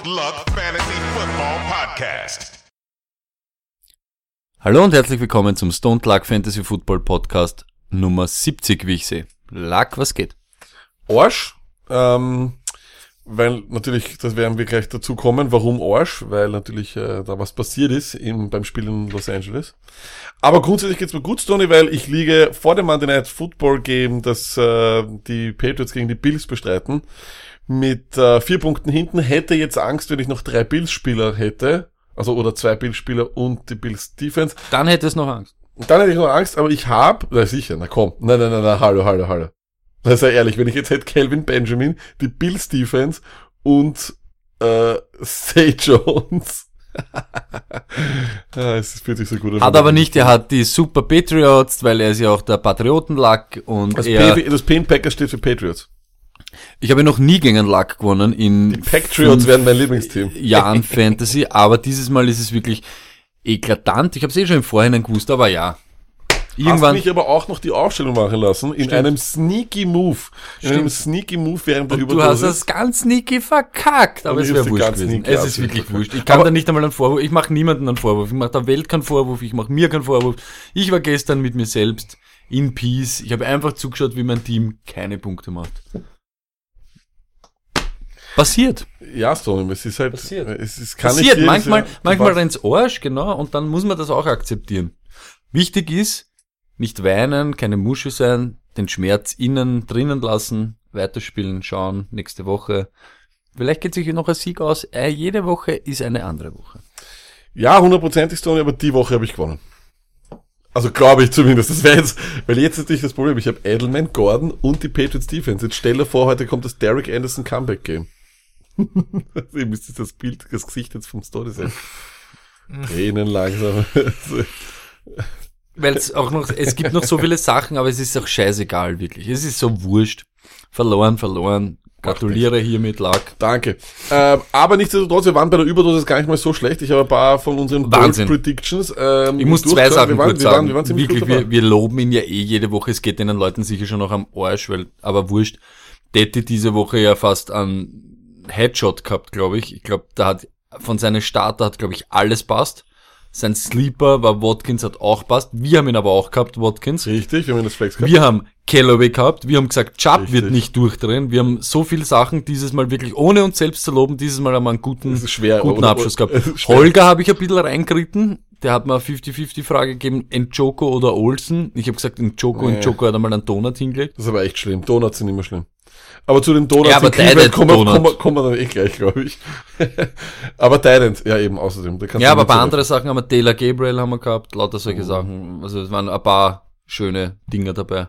Stoned Luck Fantasy Football Podcast. Hallo und herzlich willkommen zum Stone Luck Fantasy Football Podcast Nummer 70, wie ich sehe. Luck, was geht? Arsch, ähm, weil natürlich, das werden wir gleich dazu kommen, warum Arsch, weil natürlich äh, da was passiert ist im, beim Spiel in Los Angeles. Aber grundsätzlich geht's mir gut, Tony, weil ich liege vor dem Monday Night Football Game, das äh, die Patriots gegen die Bills bestreiten, mit äh, vier Punkten hinten, hätte jetzt Angst, wenn ich noch drei Bills-Spieler hätte, also oder zwei Bills-Spieler und die Bills-Defense. Dann hätte es noch Angst. Dann hätte ich noch Angst, aber ich hab, na sicher, na komm, nein, nein, nein, nein, hallo, hallo, hallo. Na sei ehrlich, wenn ich jetzt hätte Calvin Benjamin, die Bills Defense und äh, Say Jones. ah, es fühlt sich so gut an. Hat aber nicht, er hat die Super Patriots, weil er ist ja auch der Patriotenlack und Das, er, das P in Packers steht für Patriots. Ich habe noch nie gegen einen Luck gewonnen in Die Patriots werden mein Lieblingsteam. Jahren Fantasy, aber dieses Mal ist es wirklich eklatant. Ich habe es eh schon im Vorhinein gewusst, aber ja. Hast Irgendwann, mich aber auch noch die Aufstellung machen lassen, in Stimmt. einem sneaky Move. In Stimmt. einem sneaky Move während der Und du hast Überdosis. das ganz sneaky verkackt, aber Und es wäre wurscht ganz gewesen. Es ist wirklich verkackt. wurscht. Ich kann Aber- da nicht einmal einen Vorwurf, ich mache niemanden einen Vorwurf, ich mache der Welt keinen Vorwurf, ich mache mir keinen Vorwurf. Ich war gestern mit mir selbst in Peace. Ich habe einfach zugeschaut, wie mein Team keine Punkte macht. Passiert. Ja, Stone, es ist halt, Passiert. es ist, kann Passiert. nicht manchmal, Jahr- manchmal rennt's Arsch, genau, und dann muss man das auch akzeptieren. Wichtig ist, nicht weinen, keine Musche sein, den Schmerz innen, drinnen lassen, weiterspielen, schauen, nächste Woche. Vielleicht geht sich noch ein Sieg aus. Äh, jede Woche ist eine andere Woche. Ja, hundertprozentig Stone, aber die Woche habe ich gewonnen. Also glaube ich zumindest. Das wäre jetzt, weil jetzt ist natürlich das Problem. Ich habe Edelman, Gordon und die Patriots Defense. Jetzt stell dir vor, heute kommt das Derek Anderson Comeback Game. Ihr müsst jetzt das Bild, das Gesicht jetzt vom Story sehen. Tränen langsam. Weil es auch noch, es gibt noch so viele Sachen, aber es ist auch scheißegal, wirklich. Es ist so wurscht. Verloren, verloren. Gratuliere hiermit, Luck. Danke. Ähm, aber nichtsdestotrotz, wir waren bei der Überdosis gar nicht mal so schlecht. Ich habe ein paar von unseren Bold. Predictions. Ähm, Ich muss zwei. Sachen wir waren, kurz wir waren, sagen. wir waren Wirklich, wir, wir loben ihn ja eh jede Woche. Es geht den Leuten sicher schon noch am Arsch, weil, aber wurscht. Detti diese Woche ja fast einen Headshot gehabt, glaube ich. Ich glaube, da hat von seinen Starter hat, glaube ich, alles passt. Sein Sleeper war Watkins, hat auch passt. Wir haben ihn aber auch gehabt, Watkins. Richtig, wir haben das Flex gehabt. Wir haben Callaway gehabt, wir haben gesagt, Chubb Richtig. wird nicht durchdrehen. Wir haben so viele Sachen dieses Mal wirklich, ohne uns selbst zu loben, dieses Mal haben wir einen guten, schwer, guten oder- Abschluss gehabt. Holger habe ich ein bisschen reingeritten. Der hat mir eine 50-50-Frage gegeben, Njoko oder Olsen. Ich habe gesagt, Njoko, Ja. Njoko hat einmal einen Donut hingelegt. Das ist aber echt schlimm. Donuts sind immer schlimm. Aber zu den Donuts Ja, aber Cleveland kommen, wir- Donut. kommen, kommen wir dann eh gleich, glaube ich. aber Trident, ja eben, außerdem. Ja, aber ein paar andere Sachen haben wir, Taylor Gabriel haben wir gehabt, lauter solche Sachen. Also es waren ein paar schöne Dinge dabei.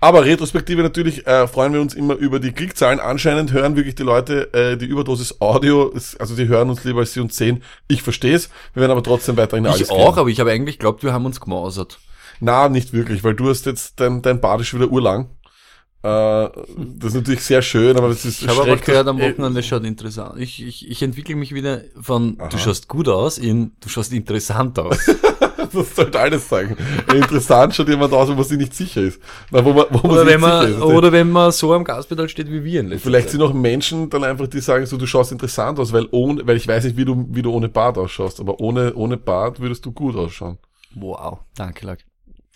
Aber Retrospektive natürlich äh, freuen wir uns immer über die Klickzahlen. Anscheinend hören wirklich die Leute äh, die Überdosis Audio, also die hören uns lieber als sie uns sehen. Ich verstehe es. Wir werden aber trotzdem weiterhin alles Ich auch, geben. aber ich habe eigentlich geglaubt, wir haben uns gemausert. Na, nicht wirklich, weil du hast jetzt dein, dein Bad ist schon wieder urlang. Äh, das ist natürlich sehr schön, aber das ist Ich habe aber gehört, am Wochenende schaut interessant. Ich, ich, ich entwickle mich wieder von Aha. du schaust gut aus in du schaust interessant aus. Das sollte alles sagen. Interessant schaut jemand aus, wo man sich nicht sicher ist. Na, wo man, wo man oder, sich wenn man, ist. oder wenn man so am Gaspedal steht wie wir in letzter Vielleicht Zeit. sind auch Menschen dann einfach, die sagen so, du schaust interessant aus, weil ohne, weil ich weiß nicht, wie du, wie du ohne Bart ausschaust, aber ohne, ohne Bart würdest du gut ausschauen. Wow, danke, Lack.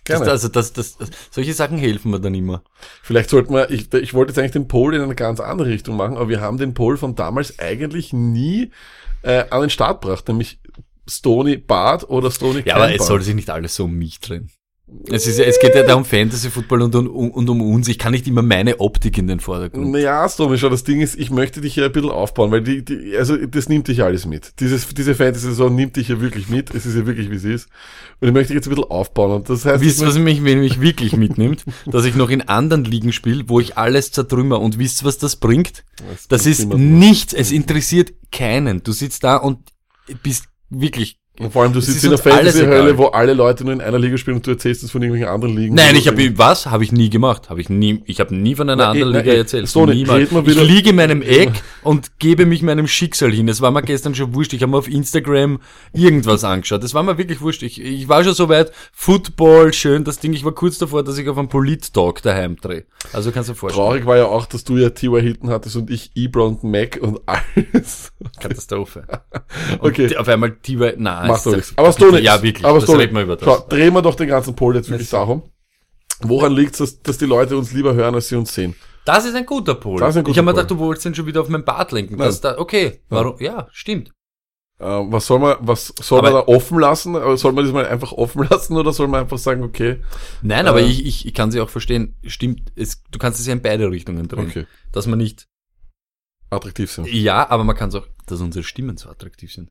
Das, Gerne. also das, das, das, solche Sachen helfen mir dann immer. Vielleicht sollten wir, ich, ich wollte jetzt eigentlich den Poll in eine ganz andere Richtung machen, aber wir haben den Poll von damals eigentlich nie äh, an den Start gebracht, nämlich Stony Bart oder Stony Ja, aber es Bart. soll sich nicht alles so um mich drehen. Es, ist, es geht ja da um Fantasy Football und, um- und um uns. Ich kann nicht immer meine Optik in den Vordergrund. Naja, Stony, schau, das Ding ist, ich möchte dich ja ein bisschen aufbauen, weil die, die also das nimmt dich alles mit. Dieses, diese Fantasy-Saison nimmt dich ja wirklich mit, es ist ja wirklich, wie es ist. Und ich möchte dich jetzt ein bisschen aufbauen. Und das heißt, Wisst ihr, was mich, wenn mich wirklich mitnimmt? Dass ich noch in anderen Ligen spiele, wo ich alles zertrümmer. Und wisst was das bringt? Das Das bringt ist nichts. Es interessiert keinen. Du sitzt da und bist wirklich. Und vor allem, du sitzt in der Fantasy-Hölle, wo alle Leute nur in einer Liga spielen und du erzählst es von irgendwelchen anderen Ligen. Nein, ich habe was? Habe ich nie gemacht. Habe ich nie. Ich habe nie von einer Na, anderen eh, Liga na, eh. erzählt. Sony, Niemals. Ich liege in meinem Eck und gebe mich meinem Schicksal hin. Es war mir gestern schon wurscht. Ich habe mir auf Instagram irgendwas angeschaut. Es war mir wirklich wurscht. Ich, ich war schon so weit, Football, schön, das Ding. Ich war kurz davor, dass ich auf einen Polit-Talk daheim drehe. Also kannst du dir vorstellen. Traurig war ja auch, dass du ja T.Y. Hilton hattest und ich Ebron Mac und alles. Katastrophe. Und Okay. auf einmal T.Y. Nein, Macht doch nichts. Aber es nichts. Ja, wirklich. Aber das reden wir über das. Schau, drehen wir doch den ganzen Poll jetzt wirklich darum. Woran liegt es, dass, dass die Leute uns lieber hören, als sie uns sehen? Das ist ein guter Pol. Das ist ein guter ich habe mir gedacht, du wolltest den schon wieder auf mein Bart lenken. Da, okay, warum? Ja, stimmt. Äh, was soll man, was soll man Aber- da offen lassen? Äh, Soll man das mal einfach offen lassen oder soll man einfach sagen, okay, Nein, aber Äh. ich, ich, ich kann sie auch verstehen. Stimmt, es, du kannst es ja in beide Richtungen drehen. okay, Dass man nicht, attraktiv sind? ja, aber man kann es auch, dass unsere Stimmen so attraktiv sind.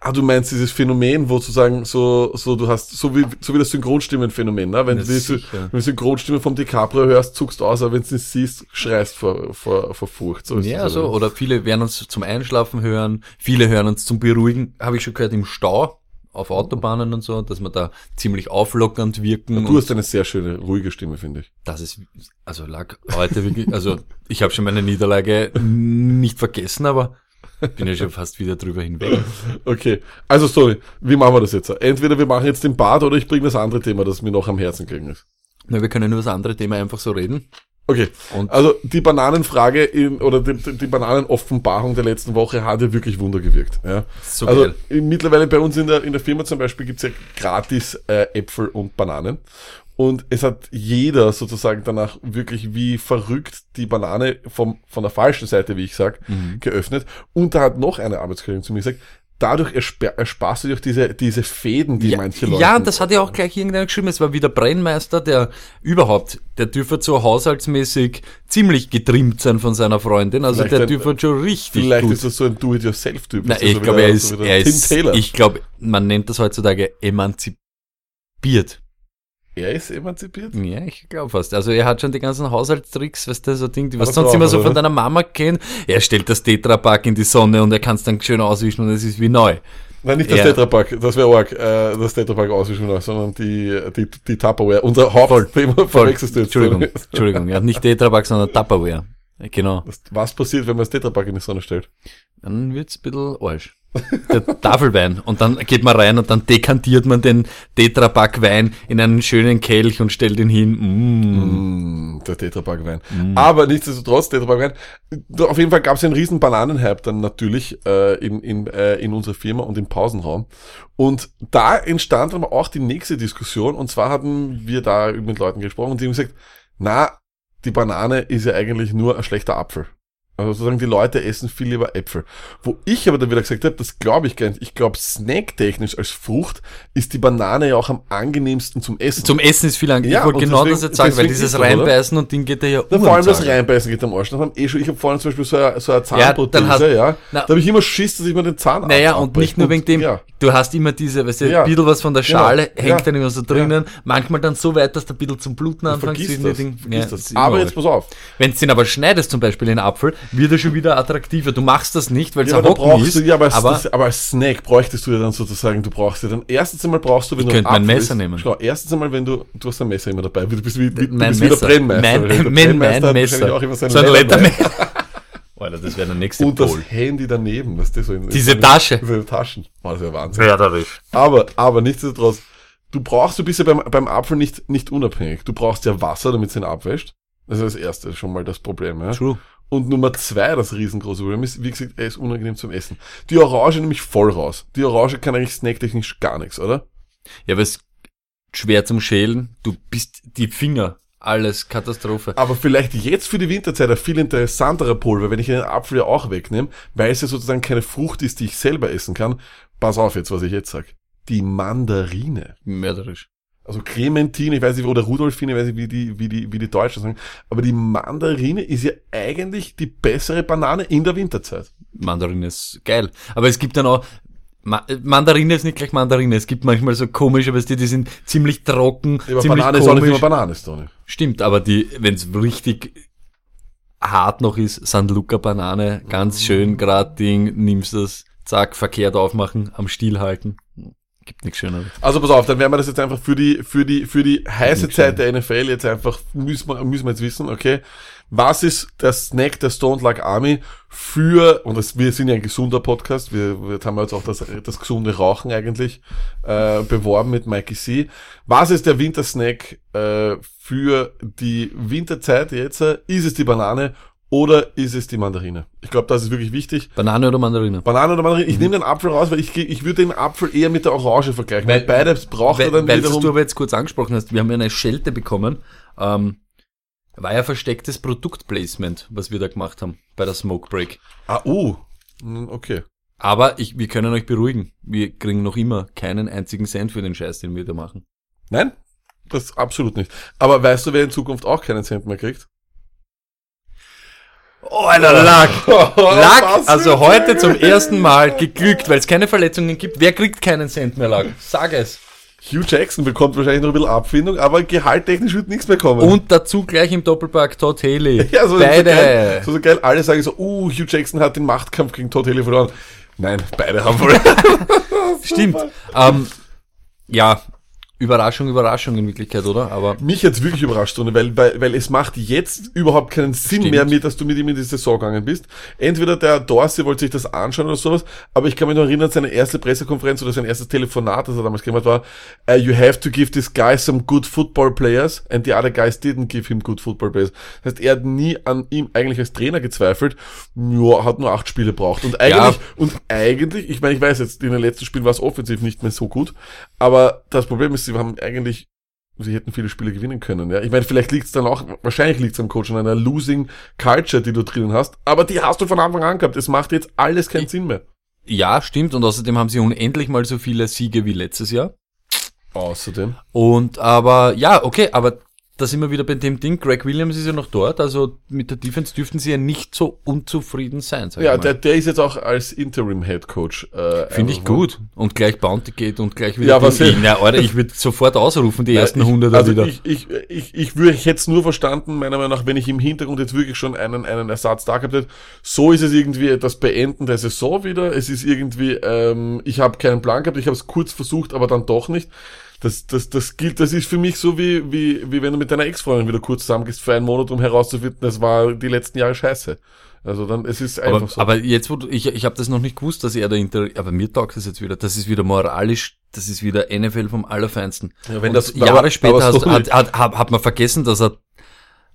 Ah, du meinst dieses Phänomen, wo sozusagen so, so du hast, so wie, so wie das Synchronstimmenphänomen, ne? Wenn Na, du die, wenn du Synchronstimme vom DiCaprio hörst, zuckst du aus, aber wenn du es siehst, schreist vor, vor, vor Furcht. So ist Ja, so, oder? viele werden uns zum Einschlafen hören, viele hören uns zum Beruhigen, habe ich schon gehört, im Stau, auf Autobahnen und so, dass wir da ziemlich auflockernd wirken. Du und hast eine sehr schöne, ruhige Stimme, finde ich. das ist, also lag heute wirklich, also ich habe schon meine Niederlage nicht vergessen, aber bin ja schon fast wieder drüber hinweg. Okay, also sorry, wie machen wir das jetzt? Entweder wir machen jetzt den Bart oder ich bringe das andere Thema, das mir noch am Herzen gelegen ist. Na, wir können über das andere Thema einfach so reden. Okay, Und- also die Bananenfrage in, oder die, die Bananenoffenbarung der letzten Woche hat ja wirklich Wunder gewirkt. Ja. So also geil. in- mittlerweile bei uns in der, in der Firma zum Beispiel gibt's ja gratis äh, Äpfel und Bananen. Und es hat jeder sozusagen danach wirklich wie verrückt die Banane vom, von der falschen Seite, wie ich sag, Mhm. geöffnet. Und da hat noch eine Arbeitskollegin zu mir gesagt, dadurch erspa- ersparst du dir auch diese, diese Fäden, die Ja, manche Leute. ja, das hat ja auch gleich irgendeiner geschrieben. Es war wieder Brennmeister, der überhaupt, der dürfte so haushaltsmäßig ziemlich getrimmt sein von seiner Freundin. Also Vielleicht der dürfte schon richtig Vielleicht gut. ist das so ein Do-it-yourself-Typ. Na, ich so glaube, er so ist, wieder er Tim ist, Taylor. ich glaube, man nennt das heutzutage emanzipiert. Er ist emanzipiert? Ja, ich glaube fast. Also er hat schon die ganzen Haushaltstricks, weißt du, so Ding, die was sonst immer so von deiner Mama kennt. Er stellt das Tetrapack in die Sonne und er kann es dann schön auswischen und es ist wie neu. Nein, nicht das Ja. Tetrapack, das wäre arg, äh, das Tetrapack auswischen, sondern die, die, die Tupperware. Unser Hauptthema verwechselst du jetzt. Entschuldigung, Entschuldigung. Ja, nicht Tetrapack, sondern Tupperware. Genau. Was- Was passiert, wenn man das Tetrapack in die Sonne stellt? Dann wird's ein bisschen Arsch. Der Tafelwein. Und dann geht man rein und dann dekantiert man den Tetrapack-Wein in einen schönen Kelch und stellt ihn hin. Mm. Mm, der Tetrapack-Wein. Aber nichtsdestotrotz, Tetrapack-Wein. Auf jeden Fall gab es einen riesen Bananenhype dann natürlich äh, in, in, äh, in unserer Firma und im Pausenraum. Und da entstand aber auch die nächste Diskussion. Und zwar hatten wir da mit Leuten gesprochen und die haben gesagt, na, die Banane ist ja eigentlich nur ein schlechter Apfel. Also sozusagen die Leute essen viel lieber Äpfel. Wo ich aber dann wieder gesagt habe, das glaube ich gar nicht. Ich glaube, snacktechnisch als Frucht ist die Banane ja auch am angenehmsten zum Essen. Zum Essen ist viel angenehm. Ja, ich wollte genau deswegen- das jetzt sagen, weil dieses? Reinbeißen und Ding geht ja Na, um vor allem das. Reinbeißen geht am Arsch. Das haben eh schon, ich habe vorhin zum Beispiel so eine, so eine Ja, dann Zahnprothese, hast- ja. Na- da habe ich immer Schiss, dass ich mir den Zahn ab- Naja, und nicht nur wegen dem, Ja. du hast immer diese, weißt du, Ja. ein bisschen was von der Genau. Schale hängt Ja. dann immer so drinnen, manchmal dann so weit, dass ein bisschen zum Bluten anfängst. Vergiss das, vergiss Ja, das. Aber jetzt pass auf. Wenn du den aber schneidest, zum Beispiel den Apfel, wird er schon wieder attraktiver. Du machst das nicht, weil es Ja, ein ist. du, ja, aber, als, aber das, aber als Snack bräuchtest du ja dann sozusagen, du brauchst ja dann, erstens einmal brauchst du, wenn Ich du könnte mein Messer nehmen. Schau, erstens einmal, wenn du, du hast ein Messer immer dabei, du bist wie, wie, du mein bist wie der Messer. Brennmeister. Mein, mein, mein Brennmeister Messer. auch immer sein so ein. Lettermesser. Alter, das wäre der nächste Und das Pol. Handy daneben, weißt du, so in, Diese in, Tasche. Diese Taschen. War das ja Wahnsinn. Mörderisch. Aber, aber nichtsdestotrotz, du brauchst, du bist ja beim, beim Apfel nicht, nicht unabhängig. Du brauchst ja Wasser, damit es ihn abwäscht. Das ist das erste schon mal das Problem, ja. True. Und Nummer zwei, das riesengroße Problem ist, wie gesagt, er ist unangenehm zum Essen. Die Orange nämlich voll raus. Die Orange kann eigentlich snacktechnisch gar nichts, oder? Ja, aber es ist schwer zum Schälen. Du bist die Finger. Alles Katastrophe. Aber vielleicht jetzt für die Winterzeit ein viel interessanterer Pulver, wenn ich den Apfel ja auch wegnehme, weil es ja sozusagen keine Frucht ist, die ich selber essen kann. Pass auf jetzt, was ich jetzt sag. Die Mandarine. Mörderisch. Also Clementine, ich weiß nicht, oder Rudolfine, ich weiß nicht, wie die, wie die, wie die Deutschen sagen. Aber die Mandarine ist ja eigentlich die bessere Banane in der Winterzeit. Mandarine ist geil. Aber es gibt dann auch, Ma Mandarine ist nicht gleich Mandarine. Es gibt manchmal so komische, weißt du, die sind ziemlich trocken, Aber ziemlich Banane ist auch nicht komisch. immer Banane, ist doch nicht. Stimmt, aber die, wenn es richtig hart noch ist, San Luca Banane, ganz schön grad Ding, nimmst das, zack, verkehrt aufmachen, am Stiel halten. Gibt nichts Schöneres. Also pass auf, dann werden wir das jetzt einfach für die, für die, für die heiße Zeit der NFL jetzt einfach, müssen wir, müssen wir jetzt wissen, okay, was ist der Snack der Stone Luck Army für, und das, wir sind ja ein gesunder Podcast, wir, wir haben jetzt auch das, das gesunde Rauchen eigentlich äh, beworben mit Mikey C. Was ist der Wintersnack äh, für die Winterzeit jetzt? Ist es die Banane oder ist es die Mandarine? Ich glaube, das ist wirklich wichtig. Banane oder Mandarine? Banane oder Mandarine? Ich nehme den Apfel raus, weil ich, ich würde den Apfel eher mit der Orange vergleichen. Weil, Weil- beide braucht er Weil, dann weil wiederum. du aber jetzt kurz angesprochen hast, wir haben ja eine Schelte bekommen. Ähm, war ja verstecktes Produktplacement, was wir da gemacht haben bei der Smoke Break. Ah, uh. Hm, Okay. Aber ich, wir können euch beruhigen. Wir kriegen noch immer keinen einzigen Cent für den Scheiß, den wir da machen. Nein? Das absolut nicht. Aber weißt du, wer in Zukunft auch keinen Cent mehr kriegt? Oh, Alter, Lack! Lack, also heute zum ersten Mal geglückt, weil es keine Verletzungen gibt. Wer kriegt keinen Cent mehr, Lack? Sag es. Hugh Jackson bekommt wahrscheinlich noch ein bisschen Abfindung, aber gehalttechnisch wird nichts mehr kommen. Und dazu gleich im Doppelpack Todd Haley. ja, so, Beide. So geil, so, so geil. Alle sagen so, uh, Hugh Jackson hat den Machtkampf gegen Todd Haley verloren. Nein, beide haben verloren. Stimmt. Ähm, ja, Überraschung, Überraschung in Wirklichkeit, oder? Aber Mich jetzt wirklich überrascht, Toni, weil, weil, weil es macht jetzt überhaupt keinen Sinn Stimmt. mehr, mit, dass du mit ihm in die Saison gegangen bist. Entweder der Dorsey wollte sich das anschauen oder sowas, aber ich kann mich noch erinnern, seine erste Pressekonferenz oder sein erstes Telefonat, das er damals gemacht war, uh, you have to give this guy some good football players and the other guys didn't give him good football players. Das heißt, er hat nie an ihm eigentlich als Trainer gezweifelt, ja, hat nur acht Spiele braucht. Und eigentlich, und eigentlich, ich meine, ich weiß jetzt, in den letzten Spielen war es offensiv nicht mehr so gut, aber das Problem ist, sie haben eigentlich sie hätten viele Spiele gewinnen können. Ja, ich meine, vielleicht liegt es dann auch, wahrscheinlich liegt es am Coach an einer losing Culture, die du drinnen hast, aber die hast du von Anfang an gehabt. Es macht jetzt alles keinen Sinn mehr. ja, stimmt. Und außerdem haben sie unendlich mal so viele Siege wie letztes Jahr. Außerdem. Und aber, ja, okay, aber da sind wir wieder bei dem Ding. Greg Williams ist ja noch dort, also mit der Defense dürften sie ja nicht so unzufrieden sein. Sag Ja, ich mal. der, der ist jetzt auch als Interim Head Coach. Äh, Finde ich gut. Und gleich Bounty geht und gleich wieder. Ja, was- Ding. Na, Alter, ich würde sofort ausrufen, die ersten ich, 100 also wieder. Ich, ich, ich, ich, würde, ich hätte es nur verstanden, meiner Meinung nach, wenn ich im Hintergrund jetzt wirklich schon einen, einen Ersatz da gehabt hätte. So ist es irgendwie das Beenden der Saison wieder. Es ist irgendwie, ähm, ich habe keinen Plan gehabt, ich habe es kurz versucht, aber dann doch nicht. Das, das, das gilt, das ist für mich so wie, wie, wie wenn du mit deiner Ex-Freundin wieder kurz zusammengehst für einen Monat, um herauszufinden, das war die letzten Jahre scheiße. Also dann, es ist einfach aber, so. aber jetzt, wo du, ich, ich habe das noch nicht gewusst, dass er der Inter, aber mir taugt das jetzt wieder. Das ist wieder moralisch, das ist wieder NFL vom Allerfeinsten. Ja, wenn Und das- Jahre aber- später aber hast, hat, hat, hat, hat man vergessen, dass er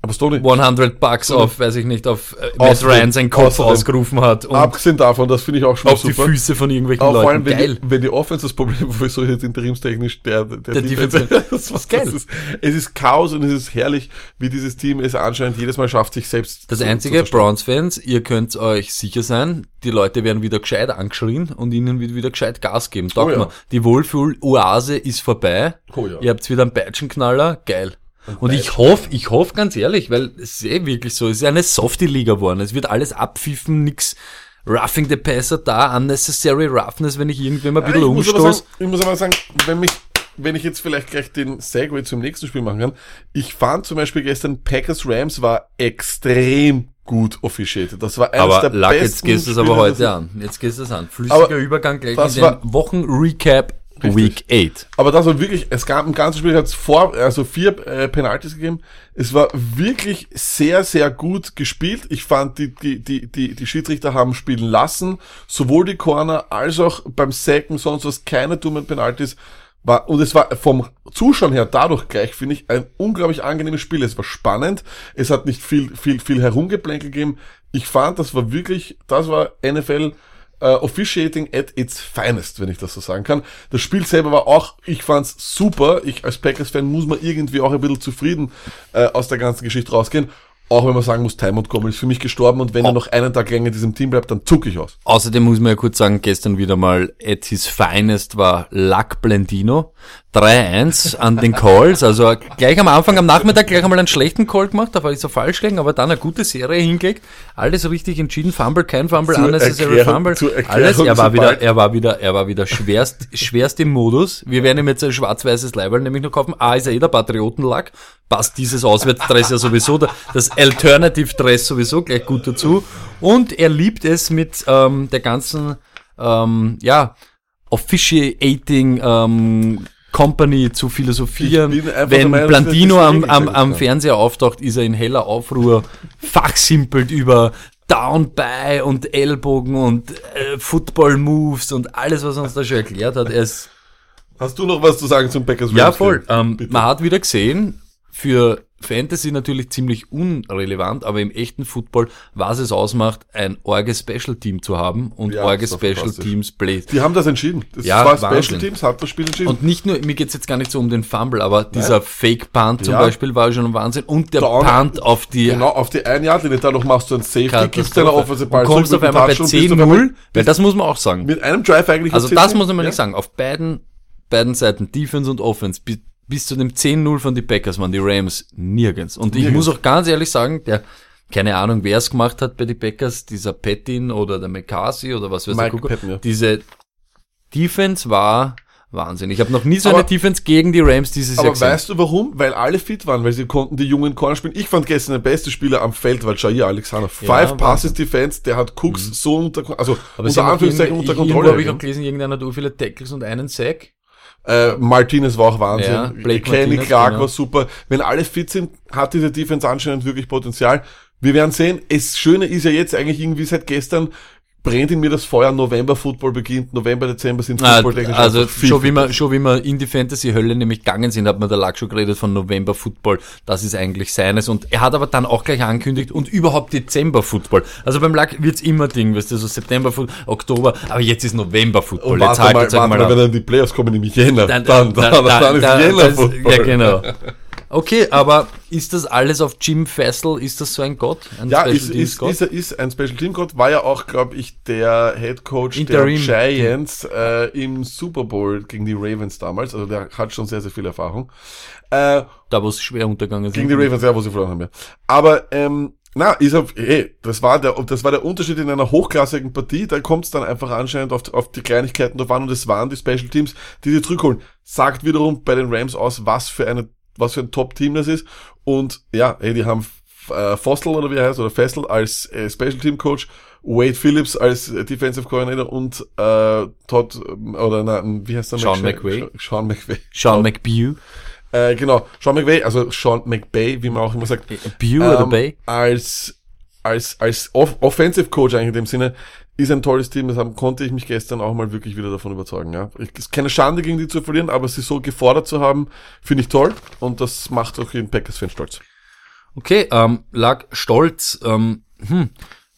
aber Stoney, 100 Bucks auf, weiß ich nicht, auf äh, Matt Ryan seinen Kopf außerdem- ausgerufen hat und abgesehen davon, das finde ich auch schon auf die super. Füße von irgendwelchen Auch vor allem, Leuten. wenn Geil. die, wenn die Offense das Problem, wieso jetzt interimstechnisch der, der, Der Defense- das ist geil. Das ist, es ist Chaos und es ist herrlich, wie dieses Team es anscheinend jedes Mal schafft, sich selbst Das zu- einzige. Browns-Fans, ihr könnt euch sicher sein, die Leute werden wieder gescheit angeschrien und ihnen wird wieder gescheit Gas geben. Taugt Oh ja. Die Wohlfühl-Oase ist vorbei. Oh ja. Ihr habt wieder einen Peitschenknaller. Geil. Und ich hoffe, ich hoffe ganz ehrlich, weil es ist eh wirklich so, es ist ja eine Softie-Liga geworden. Es wird alles abpfiffen, nix Roughing the Passer da, unnecessary Roughness, wenn ich irgendwem ein Ja, bisschen ich, muss aber umstoß. sagen, ich muss aber sagen, wenn mich, wenn ich jetzt vielleicht gleich den Segway zum nächsten Spiel machen kann, ich fand zum Beispiel gestern Packers Rams war extrem gut officiated. Das war eines Aber der Lack, besten jetzt gehst du es aber heute an. Jetzt gehst du es an. Flüssiger Übergang gleich in den Wochen-Recap Richtig. Week 8. Aber das war wirklich, es gab im ganzen Spiel, hat es vor, also vier äh, Penalties gegeben. Es war wirklich sehr, sehr gut gespielt. Ich fand, die, die, die, die, die Schiedsrichter haben spielen lassen. Sowohl die Corner als auch beim Sacken, sonst was, keine dummen Penalties. War, und es war vom Zuschauen her dadurch gleich, finde ich, ein unglaublich angenehmes Spiel. Es war spannend. Es hat nicht viel, viel, viel herumgeplänkel gegeben. Ich fand, das war wirklich, das war NFL, äh, Officiating at its finest, wenn ich das so sagen kann. Das Spiel selber war auch, ich fand's super. Ich als Packers-Fan muss man irgendwie auch ein bisschen zufrieden äh, aus der ganzen Geschichte rausgehen. Auch wenn man sagen muss, Ty Montgomery ist für mich gestorben und wenn er noch einen Tag länger in diesem Team bleibt, dann zuck ich aus. Außerdem muss man ja kurz sagen, gestern wieder mal at his finest war Luck Blendino. 3-1 an den Calls, also gleich am Anfang am Nachmittag gleich einmal einen schlechten Call gemacht, da war ich so falsch gelegen, aber dann eine gute Serie hingelegt, alles richtig entschieden, Fumble, kein Fumble, Zur unnecessary Erklärung- Fumble, Erklärung, alles, er war wieder, er war wieder, er war wieder schwerst, schwerst im Modus, wir werden ihm jetzt ein schwarz-weißes Leiberl nämlich noch kaufen, A ist er eh der Patriotenlack, passt dieses Auswärtsdress ja sowieso, das Alternative Dress sowieso gleich gut dazu. Und er liebt es mit ähm, der ganzen, ähm, ja, Officiating ähm, Company zu philosophieren. Wenn Meinung, das am, am, am. Fernseher auftaucht, ist er in heller Aufruhr, fachsimpelt über Down by und Ellbogen und äh, Football Moves und alles, was uns da schon erklärt hat. Er ist Hast du noch was zu sagen zum Packers ja, voll. Ähm, man hat wieder gesehen, für Fantasy natürlich ziemlich unrelevant, aber im echten Football, was es ausmacht, ein orge Special Team zu haben und Ja, orge Special. Teams Play. Die haben das entschieden. Das Ja, war Special Wahnsinn. Teams, hat das Spiel entschieden. Und nicht nur, mir geht's jetzt gar nicht so um den Fumble, aber dieser Fake Punt zum Ja. Beispiel war schon ein Wahnsinn und der Down- Punt auf die genau, auf die ein Yard linie dadurch machst du ein Safety, gibst deiner. Offensive und Ball kommst zurück auf einmal bei Touchdown, bist du auf 10-0, einmal- weil das muss man auch sagen. Mit einem Drive eigentlich. Also das 10, muss man ja. nicht sagen. Auf beiden, beiden Seiten, Defense und Offense, bis, zu dem 10-0 von die Packers waren die Rams nirgends. Und ich Nirgends. muss auch ganz ehrlich sagen, der, keine Ahnung, wer es gemacht hat bei die Packers, dieser Pettin oder der McCarthy oder was weiß Patton, ja. diese Defense war Wahnsinn. Ich habe noch nie so Aber- eine Defense gegen die Rams dieses Jahr Aber gesehen. weißt du warum? Weil alle fit waren, weil sie konnten die jungen Corner spielen. Ich fand gestern der beste Spieler am Feld war Jair Alexander. Five Wahnsinn. Passes Defense, der hat Cooks so unter, also aber unter Anführungszeichen unter irgendwo Kontrolle. habe ich auch gelesen, irgendeiner hat viele Tackles und einen Sack. Äh, Martinez war auch Wahnsinn. Ja, Blake Kenny Martinez, Clark genau. war super. Wenn alle fit sind, hat diese Defense anscheinend wirklich Potenzial. Wir werden sehen. Es Schöne ist ja jetzt eigentlich irgendwie seit gestern brennt in mir das Feuer. November Football beginnt. November, Dezember sind Ah, Football-technisch also einfach viel, schon wie, wir, schon wie wir in die Fantasy-Hölle nämlich gegangen sind, hat man der Lack schon geredet von November Football. Das ist eigentlich seines. Und er hat aber dann auch gleich angekündigt und überhaupt Dezember Football. Also beim Lack wird's immer Ding, weißt du, so September Football, Oktober, aber jetzt ist November Football. Und jetzt warte halt, mal, warte mal wenn dann die Playoffs kommen, nämlich Jänner. Dann, dann, dann, dann, ist da- Jänner das- Football. Ja, genau. Okay, aber ist das alles auf Jim Fessel? Ist das so ein Gott? Ein Ja, Special ist, ist, Gott? ist, ist ein Special Team Gott, war ja auch, glaube ich, der Head Coach Interim. der Giants äh, im Super Bowl gegen die Ravens damals. Also der hat schon sehr, sehr viel Erfahrung. Äh, da, wo es schwer untergegangen gegen sind. die Ravens, ja, wo sie verloren haben, ja. Aber ähm, na, ist auf, ey, das war der, das war der Unterschied in einer hochklassigen Partie. Da kommt es dann einfach anscheinend auf, auf die Kleinigkeiten drauf an und es waren die Special Teams, die sie zurückholen. Sagt wiederum bei den Rams aus, was für eine, was für ein Top-Team das ist. Und ja, ey, die haben äh, Fossil oder wie er heißt, oder Fessel als äh, Special Team Coach, Wade Phillips als äh, Defensive Coordinator und äh, Todd, ähm, oder na, wie heißt der? Sean Mc- McVay. Sean McVay. Sean McBew. Äh, genau, Sean McVay, also Sean McBay, wie man auch immer sagt. Bew oder Ähm, Bay? Als, als, als Off Offensive Coach eigentlich in dem Sinne, ist ein tolles Team, deshalb konnte ich mich gestern auch mal wirklich wieder davon überzeugen, ja. Ich, ist keine Schande gegen die zu verlieren, aber sie so gefordert zu haben, finde ich toll und das macht auch jeden Packers-Fan stolz. Okay, ähm, lag stolz, ähm, hm,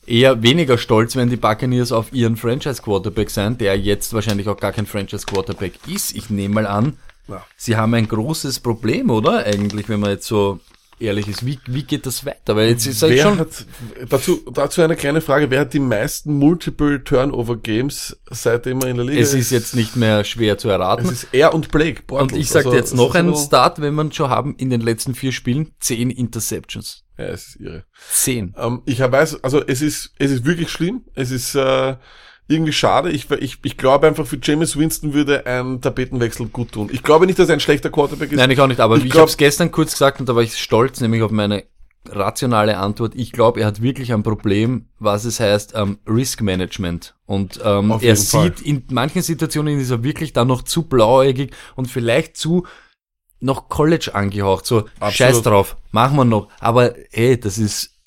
eher weniger stolz, wenn die Buccaneers auf ihren Franchise-Quarterback sein, der jetzt wahrscheinlich auch gar kein Franchise-Quarterback ist. Ich nehme mal an, Ja. sie haben ein großes Problem, oder? Eigentlich, wenn man jetzt so ehrlich ist. Wie, wie geht das weiter? Weil jetzt ist halt schon... hat, dazu, dazu eine kleine Frage, wer hat die meisten Multiple Turnover Games, seitdem er in der Liga es ist jetzt nicht mehr schwer zu erraten. es ist er und Blake Bortles. Und ich sag dir Also, jetzt es noch ist einen so- Start, wenn man schon haben, in den letzten vier Spielen zehn Interceptions. Ja, es ist irre. Zehn. Ähm, ich weiß, also es ist, es ist wirklich schlimm. Es ist äh, irgendwie schade. Ich, ich, ich glaube einfach, für James Winston würde ein Tapetenwechsel gut tun. Ich glaube nicht, dass er ein schlechter Quarterback ist. Nein, ich auch nicht, aber Ich ich, habe es gestern kurz gesagt und da war ich stolz, nämlich auf meine rationale Antwort. Ich glaube, er hat wirklich ein Problem, was es heißt, ähm, Risk Management. Und ähm, er jeden Fall. sieht, in manchen Situationen ist er wirklich dann noch zu blauäugig und vielleicht zu noch College angehaucht. So, Absolut. scheiß drauf, machen wir noch. Aber hey, das ist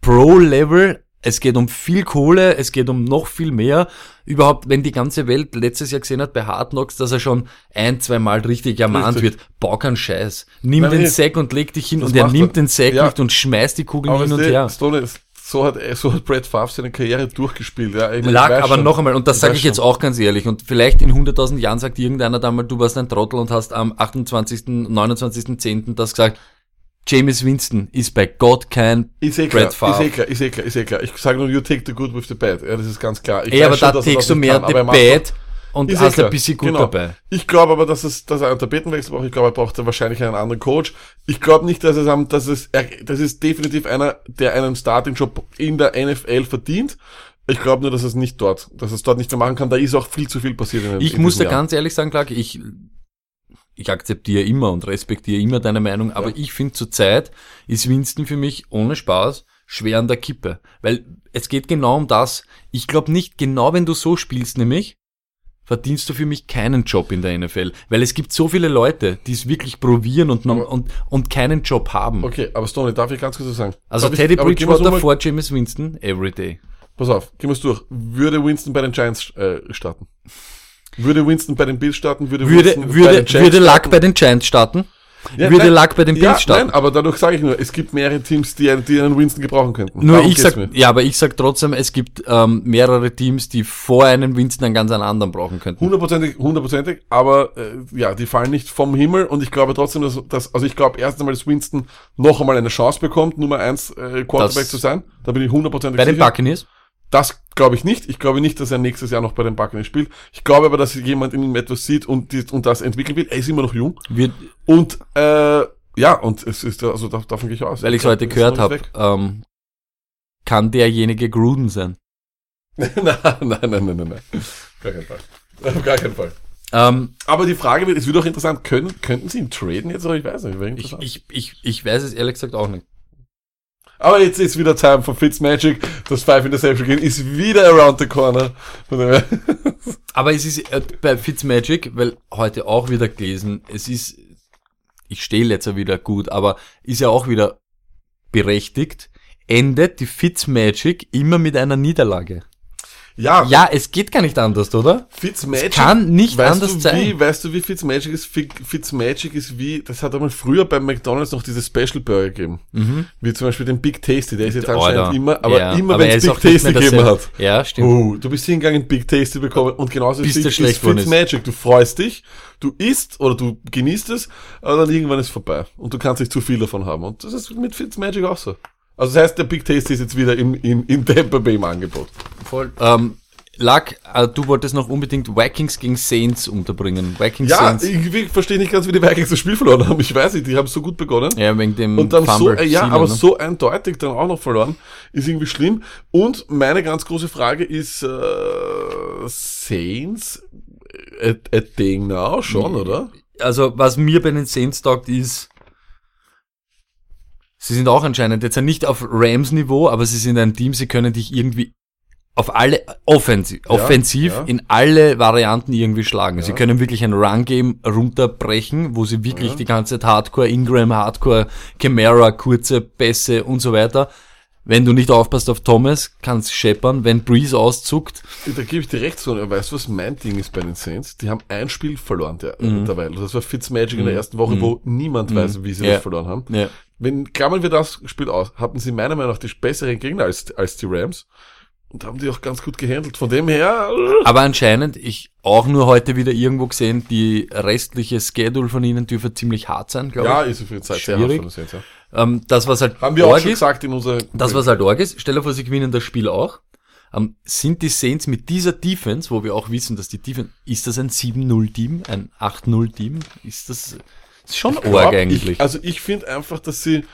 Pro-Level. Es geht um viel Kohle, es geht um noch viel mehr. Überhaupt, wenn die ganze Welt letztes Jahr gesehen hat bei Hard Knocks, dass er schon ein, zwei Mal richtig ermahnt Richtig. wird. Bau keinen Scheiß. Nimm Nein, den. Sack und leg dich hin Das und er nimmt den Sack Ja. nicht und schmeißt die Kugeln Aber hin und her. Stone, so hat, so hat Brad Favre seine Karriere durchgespielt. Ja. Ich Lag aber schon. noch einmal, und das sage ich jetzt schon. auch ganz ehrlich, und vielleicht in 100.000 Jahren sagt irgendeiner da mal, du warst ein Trottel und hast am 28., 29.10. das gesagt, James Winston ist bei Gott kein Ist eh klar, Brad Favre. ist eh klar, ist eh klar, ist eh klar. Ich sage nur, you take the good with the bad. Ja, das ist ganz klar. Ich Ey, aber schon, da takest du mehr kann, the bad und Ist eh hast ein bisschen gut Genau. dabei. Ich glaube aber, dass es, dass er einen Tapetenwechsel braucht. Ich glaube, er braucht dann wahrscheinlich einen anderen Coach. Ich glaube nicht, dass es, am- dass es, er, das ist definitiv einer, der einen Starting-Job in der NFL verdient. Ich glaube nur, dass es nicht dort, dass es dort nicht mehr machen kann. Da ist auch viel zu viel passiert. In, Ich in muss da Jahr. ganz ehrlich sagen, Clark, ich, ich akzeptiere immer und respektiere immer deine Meinung, aber Ja. ich finde zurzeit ist Winston für mich ohne Spaß schwer an der Kippe. Weil es geht genau um das. Ich glaube nicht, genau wenn du so spielst, nämlich, verdienst du für mich keinen Job in der NFL. Weil es gibt so viele Leute, die es wirklich probieren und, Aber- und, und keinen Job haben. Okay, aber Stoney, darf ich ganz kurz was sagen? Also Darf ich- Teddy wir's Bridgewater vor James Winston, every day. Pass auf, gehen wir's durch. Würde Winston bei den Giants äh, starten? Würde Winston bei den Bills starten? Würde, Würde, Winston bei würde, den Giants würde Luck starten? bei den Giants starten? Ja, würde nein. Luck bei den ja, Bills starten? Nein, aber dadurch sage ich nur, es gibt mehrere Teams, die, einen- die einen Winston gebrauchen könnten. Nur Darum ich sag, mir. ja, aber ich sag trotzdem, es gibt ähm, mehrere Teams, die vor einem Winston einen ganz anderen brauchen könnten. Hundertprozentig, hundertprozentig, aber äh, ja, die fallen nicht vom Himmel und ich glaube trotzdem, dass, dass also ich glaube erst einmal, dass Winston noch einmal eine Chance bekommt, Nummer eins äh, Quarterback Das- zu sein. Da bin ich hundertprozentig Bei den sicher. Buccaneers? Das glaube ich nicht. Ich glaube nicht, dass er nächstes Jahr noch bei den Buccaneers spielt. Ich glaube aber, dass jemand in ihm etwas sieht und, die, und das entwickeln wird. Er ist immer noch jung. Wird, Und äh, ja, und es ist also da- davon gehe ich aus. weil ich es heute gehört habe, ähm, kann derjenige Gruden sein. nein, nein, nein, nein, nein. Gar keinen Fall. Auf gar keinen Fall. Ähm, Aber die Frage wird, es wird auch interessant, können, könnten sie ihn traden jetzt oder ich weiß nicht. Ich, ich, ich, ich weiß es ehrlich gesagt auch nicht. Aber jetzt ist wieder Time for Fitzmagic. Das Five Interception Game ist wieder around the corner. Aber es ist äh, bei Fitzmagic, weil heute auch wieder gelesen, es ist, ich stehe jetzt ja wieder gut, aber ist ja auch wieder berechtigt, endet die Fitzmagic immer mit einer Niederlage. Ja, Ja, es geht gar nicht anders, oder? Fitzmagic. Es kann nicht weißt anders du, sein. Wie, weißt du, wie Fitzmagic ist? Fi- Fitzmagic ist wie, das hat einmal früher beim McDonalds noch diese Special Burger gegeben. Wie zum Beispiel den Big Tasty, der ist jetzt anscheinend Mhm. Alter. immer, aber Ja, immer wenn es Big Tasty gegeben hat. Ja, stimmt. Oh, du bist hingegangen, Big Tasty bekommen und genauso Bis ist, ist. Fitzmagic. Du freust dich, du isst oder du genießt es, aber dann irgendwann ist es vorbei und du kannst nicht zu viel davon haben. Und das ist mit Fitzmagic auch so. Also das heißt, der Big Tasty ist jetzt wieder im, im, im Tampa Bay im Angebot. Voll. Ähm, Luck, äh, du wolltest noch unbedingt Vikings gegen Saints unterbringen. Vikings Ja, Saints. ich, ich verstehe nicht ganz, wie die Vikings das Spiel verloren haben. Ich weiß nicht, die haben so gut begonnen. Ja, wegen dem Und dann Fumble. so, äh, ja, Sealer, aber ne? so eindeutig dann auch noch verloren, ist irgendwie schlimm. Und meine ganz große Frage ist, äh, Saints, a, a thing now schon, oder? also was mir bei den Saints taugt ist, sie sind auch anscheinend jetzt ja nicht auf Rams Niveau, aber sie sind ein Team, sie können dich irgendwie auf alle offensiv, offensiv ja. in alle Varianten irgendwie schlagen. Sie Ja. können wirklich ein Run Game runterbrechen, wo sie wirklich Ja. die ganze Zeit Hardcore Ingram, Hardcore Camara, kurze Pässe und so weiter. Wenn du nicht aufpasst auf Thomas, kannst scheppern. Wenn Breeze auszuckt, Da gebe ich dir recht, so. Weißt du, was mein Ding ist bei den Saints? Die haben ein Spiel verloren der, Mhm. derweil. Das war Fitzmagic in der ersten Woche, wo niemand weiß, wie sie Ja. das verloren haben. Ja, Wenn, klammern wir das Spiel aus, hatten sie meiner Meinung nach die besseren Gegner als, als die Rams. Und haben die auch ganz gut gehandelt. Von dem her, Aber anscheinend, ich auch nur heute wieder irgendwo gesehen, die restliche Schedule von ihnen dürfte ziemlich hart sein, glaube ja, ich. ist auf jeden Fall sehr Schwierig. hart von den Saints, ja. Ähm, das, was halt Haben wir auch schon ist, gesagt in unserer. das, was halt arg ist, stell dir vor, sie gewinnen das Spiel auch. Ähm, sind die Saints mit dieser Defense, wo wir auch wissen, dass die Defense, ist das ein 7-0-Team, ein 8-0-Team? Ist das, ist schon arg glaub, eigentlich. Ich, also ich finde einfach, dass sie,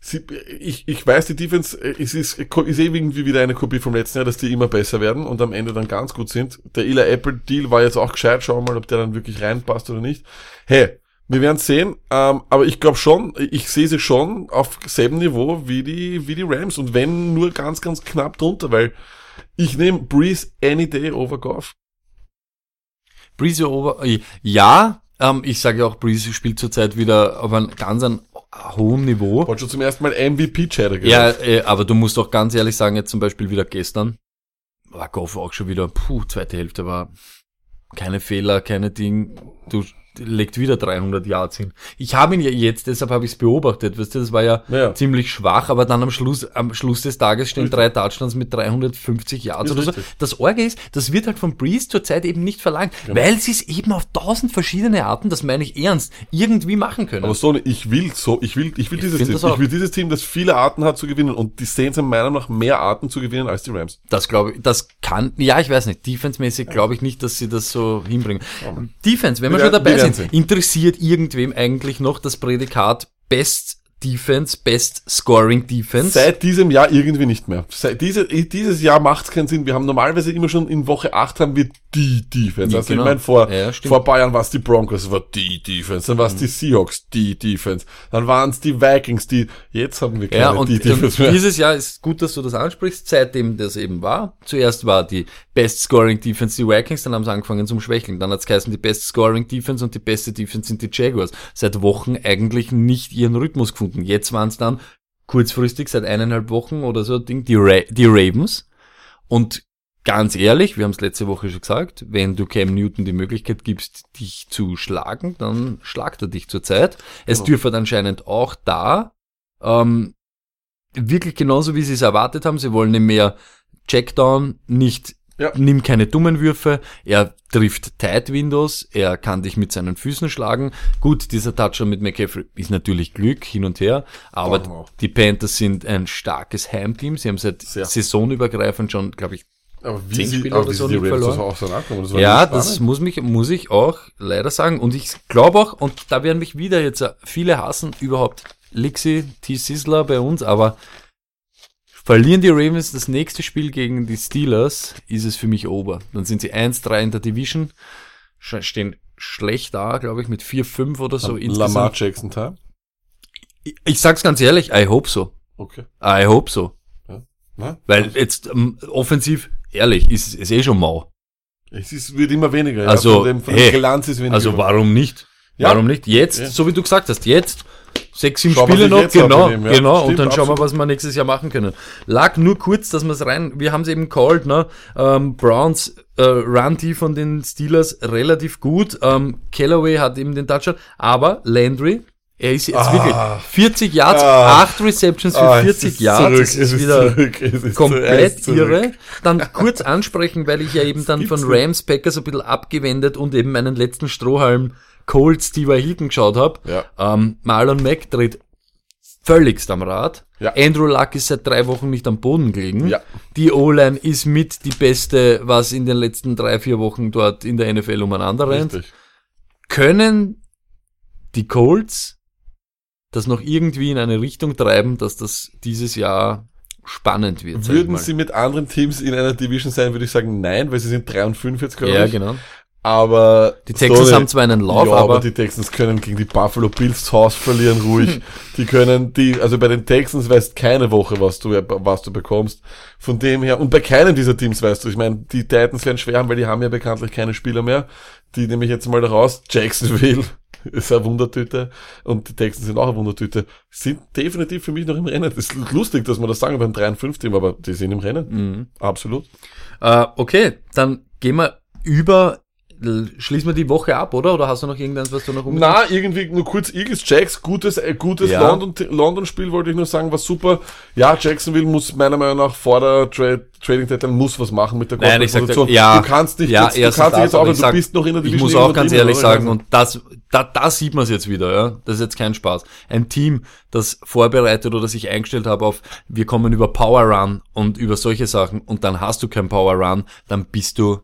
sie ich, ich weiß, die Defense, äh, es ist, ist eh irgendwie wieder eine Kopie vom letzten Jahr, dass die immer besser werden und am Ende dann ganz gut sind. Der Eli Apple Deal war jetzt auch gescheit, schauen wir mal, ob der dann wirklich reinpasst oder nicht. Hey, wir werden sehen, ähm, aber ich glaube schon, ich sehe sie schon auf selben Niveau wie die, wie die Rams und wenn nur ganz, ganz knapp drunter, weil ich nehme Breeze any day over Goff. Breeze over, äh, ja, ähm, ich sage auch, Breeze spielt zurzeit wieder auf einem ganz ein hohen Niveau. Wollte schon zum ersten Mal MVP-Chatter Ja, äh, aber du musst auch ganz ehrlich sagen, jetzt zum Beispiel wieder gestern, war Goff auch schon wieder, puh, zweite Hälfte war keine Fehler, keine Ding, du legt wieder 300 Yards hin. Ich habe ihn ja jetzt, deshalb habe ich es beobachtet, weißt du, das war ja, Ja. ziemlich schwach, aber dann am Schluss, am Schluss des Tages stehen drei Touchdowns mit 350 Yards oder so. richtig. Das Orge ist, das wird halt von Breeze zurzeit eben nicht verlangt, Genau. weil sie es eben auf tausend verschiedene Arten, das meine ich ernst, irgendwie machen können. Aber so, ich will so, ich will, ich will dieses find Team. Ich will dieses Team, das viele Arten hat zu gewinnen. Und die Saints haben meiner Meinung nach mehr Arten zu gewinnen als die Rams. Das glaube ich, das kann, ja, ich weiß nicht. Defense-mäßig glaube ich nicht, dass sie das so hinbringen. Defense, wenn wir, schon dabei sind, sehen. interessiert irgendwem eigentlich noch das Prädikat Best Defense, Best Scoring Defense. Seit diesem Jahr irgendwie nicht mehr. Seit diese, dieses Jahr macht es keinen Sinn. Wir haben normalerweise immer schon in Woche 8 haben wir die Defense. Ja, also genau. ich meine, vor, Ja, vor Bayern war es die Broncos, war die Defense. Dann war es die Seahawks, die Defense. Dann waren es die Vikings, die, jetzt haben wir keine Ja, und, die und Defense mehr. dieses Jahr ist gut, dass du das ansprichst, seitdem das eben war. Zuerst war die Best Scoring Defense die Vikings, dann haben sie angefangen zum Schwächeln. Dann hat es geheißen, die Best Scoring Defense und die beste Defense sind die Jaguars. Seit Wochen eigentlich nicht ihren Rhythmus gefunden. Jetzt waren es dann kurzfristig, seit eineinhalb Wochen oder so, Ding, die, Ra die Ravens. Und ganz ehrlich, wir haben es letzte Woche schon gesagt, wenn du Cam Newton die Möglichkeit gibst, dich zu schlagen, dann schlagt er dich zurzeit. Es Genau. dürfte anscheinend auch da ähm, wirklich genauso, wie sie es erwartet haben. Sie wollen nämlich mehr Checkdown, nicht, Ja. nimm keine dummen Würfe. Er trifft Tight Windows, er kann dich mit seinen Füßen schlagen. Gut, dieser Touchdown mit McCaffrey ist natürlich Glück hin und her, aber die Panthers sind ein starkes Heimteam. Sie haben seit Sehr. saisonübergreifend schon, glaube ich, Aber wie zehn Spiele aber oder wie so nicht verloren. auch so das ja, das muss mich, muss ich auch leider sagen. Und ich glaube auch, und da werden mich wieder jetzt äh, viele hassen, überhaupt Lixi, T-Sizzler bei uns, aber verlieren die Ravens das nächste Spiel gegen die Steelers, ist es für mich over. Dann sind sie 1-3 in der Division, stehen schlecht da, glaube ich, mit 4-5 oder so Lamar insgesamt. Jackson Time. Ich, ich sag's ganz ehrlich, I hope so. Okay. I hope so. Na? Weil jetzt ähm, offensiv, ehrlich, ist es eh schon mau. Es ist, wird immer weniger. Also, ja, von dem, von hey. Also warum nicht? Ja. Warum nicht? Jetzt, Ja. so wie du gesagt hast, jetzt sechs, sieben Spiele noch, genau, dem, ja. genau, und Stimmt, dann schauen wir, absolut. was wir nächstes Jahr machen können. Lag nur kurz, dass wir es rein, wir haben es eben called, ne? Ähm, Browns äh, Run die von den Steelers relativ gut. Ähm, Callaway hat eben den Touchdown, aber Landry, er ist jetzt Ah. wirklich 40 Yards, Ah. 8 Receptions für Ah, es 40 ist Yards, zurück, ist ist wieder zurück, ist komplett zurück. irre. Dann kurz ansprechen, weil ich ja eben dann von. Rams Packers ein bisschen abgewendet und eben meinen letzten Strohhalm Colts Steve Hilton geschaut habe. Ja. Ähm, Marlon Mack dreht völligst am Rad. Ja. Andrew Luck ist seit drei Wochen nicht am Boden gelegen. Ja. Die O-Line ist mit die beste, was in den letzten drei, vier Wochen dort in der NFL umeinander rennt. Richtig. Können die Colts das noch irgendwie in eine Richtung treiben, dass das dieses Jahr spannend wird? Würden sie mit anderen Teams in einer Division sein, würde ich sagen nein, weil sie sind 3 und 5 jetzt, glaube Ja, ich. genau. Aber Die Texans haben zwar einen Lauf, ja, aber- aber die Texans können gegen die Buffalo Bills zu Hause verlieren ruhig. die können die, also bei den Texans weißt keine Woche, was du was du bekommst. Von dem her und bei keinem dieser Teams weißt du. Ich meine, die Titans werden schwer haben, weil die haben ja bekanntlich keine Spieler mehr. Die nehme ich jetzt mal raus. Jacksonville ist eine Wundertüte und die Texans sind auch eine Wundertüte. Sind definitiv für mich noch im Rennen. Ist lustig, dass man das sagen beim 3 und 5 Team, aber die sind im Rennen. Mhm. Absolut. Äh, okay, dann gehen wir über, schließen wir die Woche ab, oder? Oder hast du noch irgendwas, was du noch unbedingt... Na, irgendwie nur kurz Eagles Jacks, gutes, äh, gutes Ja. London, London-Spiel wollte ich nur sagen, war super. Ja, Jacksonville muss meiner Meinung nach vor der Trade, Trading Deadline muss was machen mit der Nein, ich sag, ja, Du kannst nicht ja, jetzt, du kannst dich jetzt auch, du ich sag, bist noch in der Ich Division muss auch ganz ehrlich oder? sagen, und das, da, da sieht man es jetzt wieder, ja. Das ist jetzt kein Spaß. Ein Team, das vorbereitet oder sich eingestellt hat auf, wir kommen über Power Run und über solche Sachen und dann hast du kein Power Run, dann bist du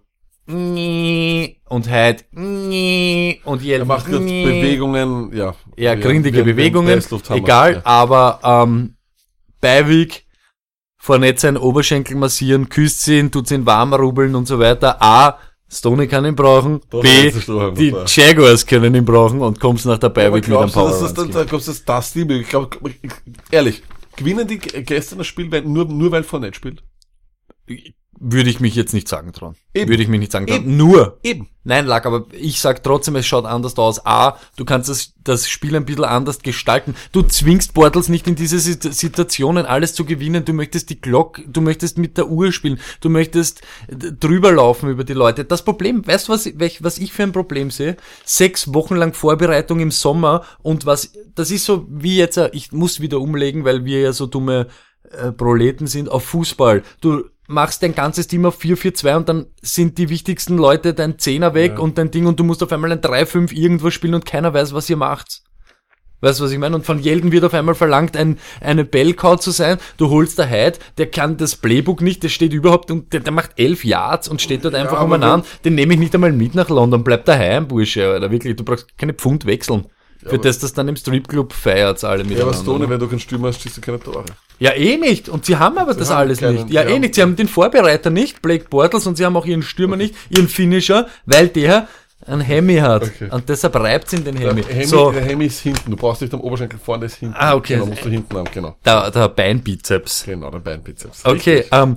und halt und er macht gerade Bewegungen, ja. Ja, grindige Bewegungen, egal, ja. aber ähm, Beiweg, Fournette seinen Oberschenkel massieren, küsst ihn, tut sie ihn warm rubbeln und so weiter. A, Stoney kann ihn brauchen. Doch, B, das ist die. Jaguars können ihn brauchen und kommst nach der Beiweg mit einem Power das, dann, Run. glaubst du, dass das die Ich glaube, ehrlich, gewinnen die gestern das Spiel, nur, nur weil Fournette spielt? Würde ich mich jetzt nicht sagen trauen. Eben. Würde ich mich nicht sagen trauen. Eben. Nur. Eben. Nein, Lack, aber ich sag trotzdem, es schaut anders aus. A, du kannst das, das Spiel ein bisschen anders gestalten. Du zwingst Bortles nicht in diese Sit- Situationen alles zu gewinnen. Du möchtest die Glock, du möchtest mit der Uhr spielen. Du möchtest drüber laufen über die Leute. Das Problem, weißt du, was, was ich für ein Problem sehe? Sechs Wochen lang Vorbereitung im Sommer und was, das ist so wie jetzt, äh, ich muss wieder umlegen, weil wir ja so dumme äh, Proleten sind auf Fußball. Du machst dein ganzes Team auf 4-4-2 und dann sind die wichtigsten Leute dein Zehner weg und dein Ding und du musst auf einmal ein 3-5 irgendwo spielen und keiner weiß, was ihr macht. Weißt du, was ich meine? Und von Jelden wird auf einmal verlangt, ein, eine Bellcow zu sein. Du holst der Hyde, der kann das Playbook nicht, der steht überhaupt und der, der macht elf Yards und steht dort einfach aber umeinander. Den nehme ich nicht einmal mit nach London, bleib daheim, Bursche, Alter. Wirklich, du brauchst keine Pfund wechseln. Für das, das dann im Stripclub feiert alle Ja, aber miteinander. Stone, wenn du keinen Stürmer hast, schießt du keine Tore. Ja, eh nicht. Und sie haben aber das haben alles keinen, nicht. Ja, ja. eh nicht. Sie haben den Vorbereiter nicht, Blake Bortles, und sie haben auch ihren Stürmer nicht, ihren Finisher, weil der einen Hemi hat. Okay. Und deshalb reibt in den Hemi. Der Hemi, so, der Hemi ist hinten. Du brauchst nicht am Oberschenkel vorne, ist hinten. Ah, okay. Genau, musst du hinten haben, genau. der, der Beinbizeps. Genau, der Beinbizeps. Okay, ähm,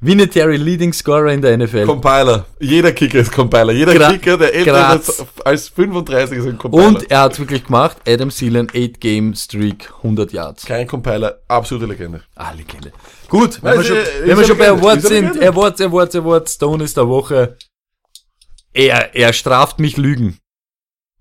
Vinatieri Leading Scorer in der NFL. Compiler. Jeder Kicker ist Compiler. Jeder Gra- Kicker, der älter Graz. als 35 ist ein Compiler. Und er hat's wirklich gemacht. Adam Thielen, 8 Game Streak, 100 Yards. Kein Compiler, absolute Legende. Ah, Legende. Gut, wenn Nein, wir schon, ist- wenn wir schon bei Awards sind. Awards, Awards, Awards, Stone ist der Woche. Er, er straft mich Lügen.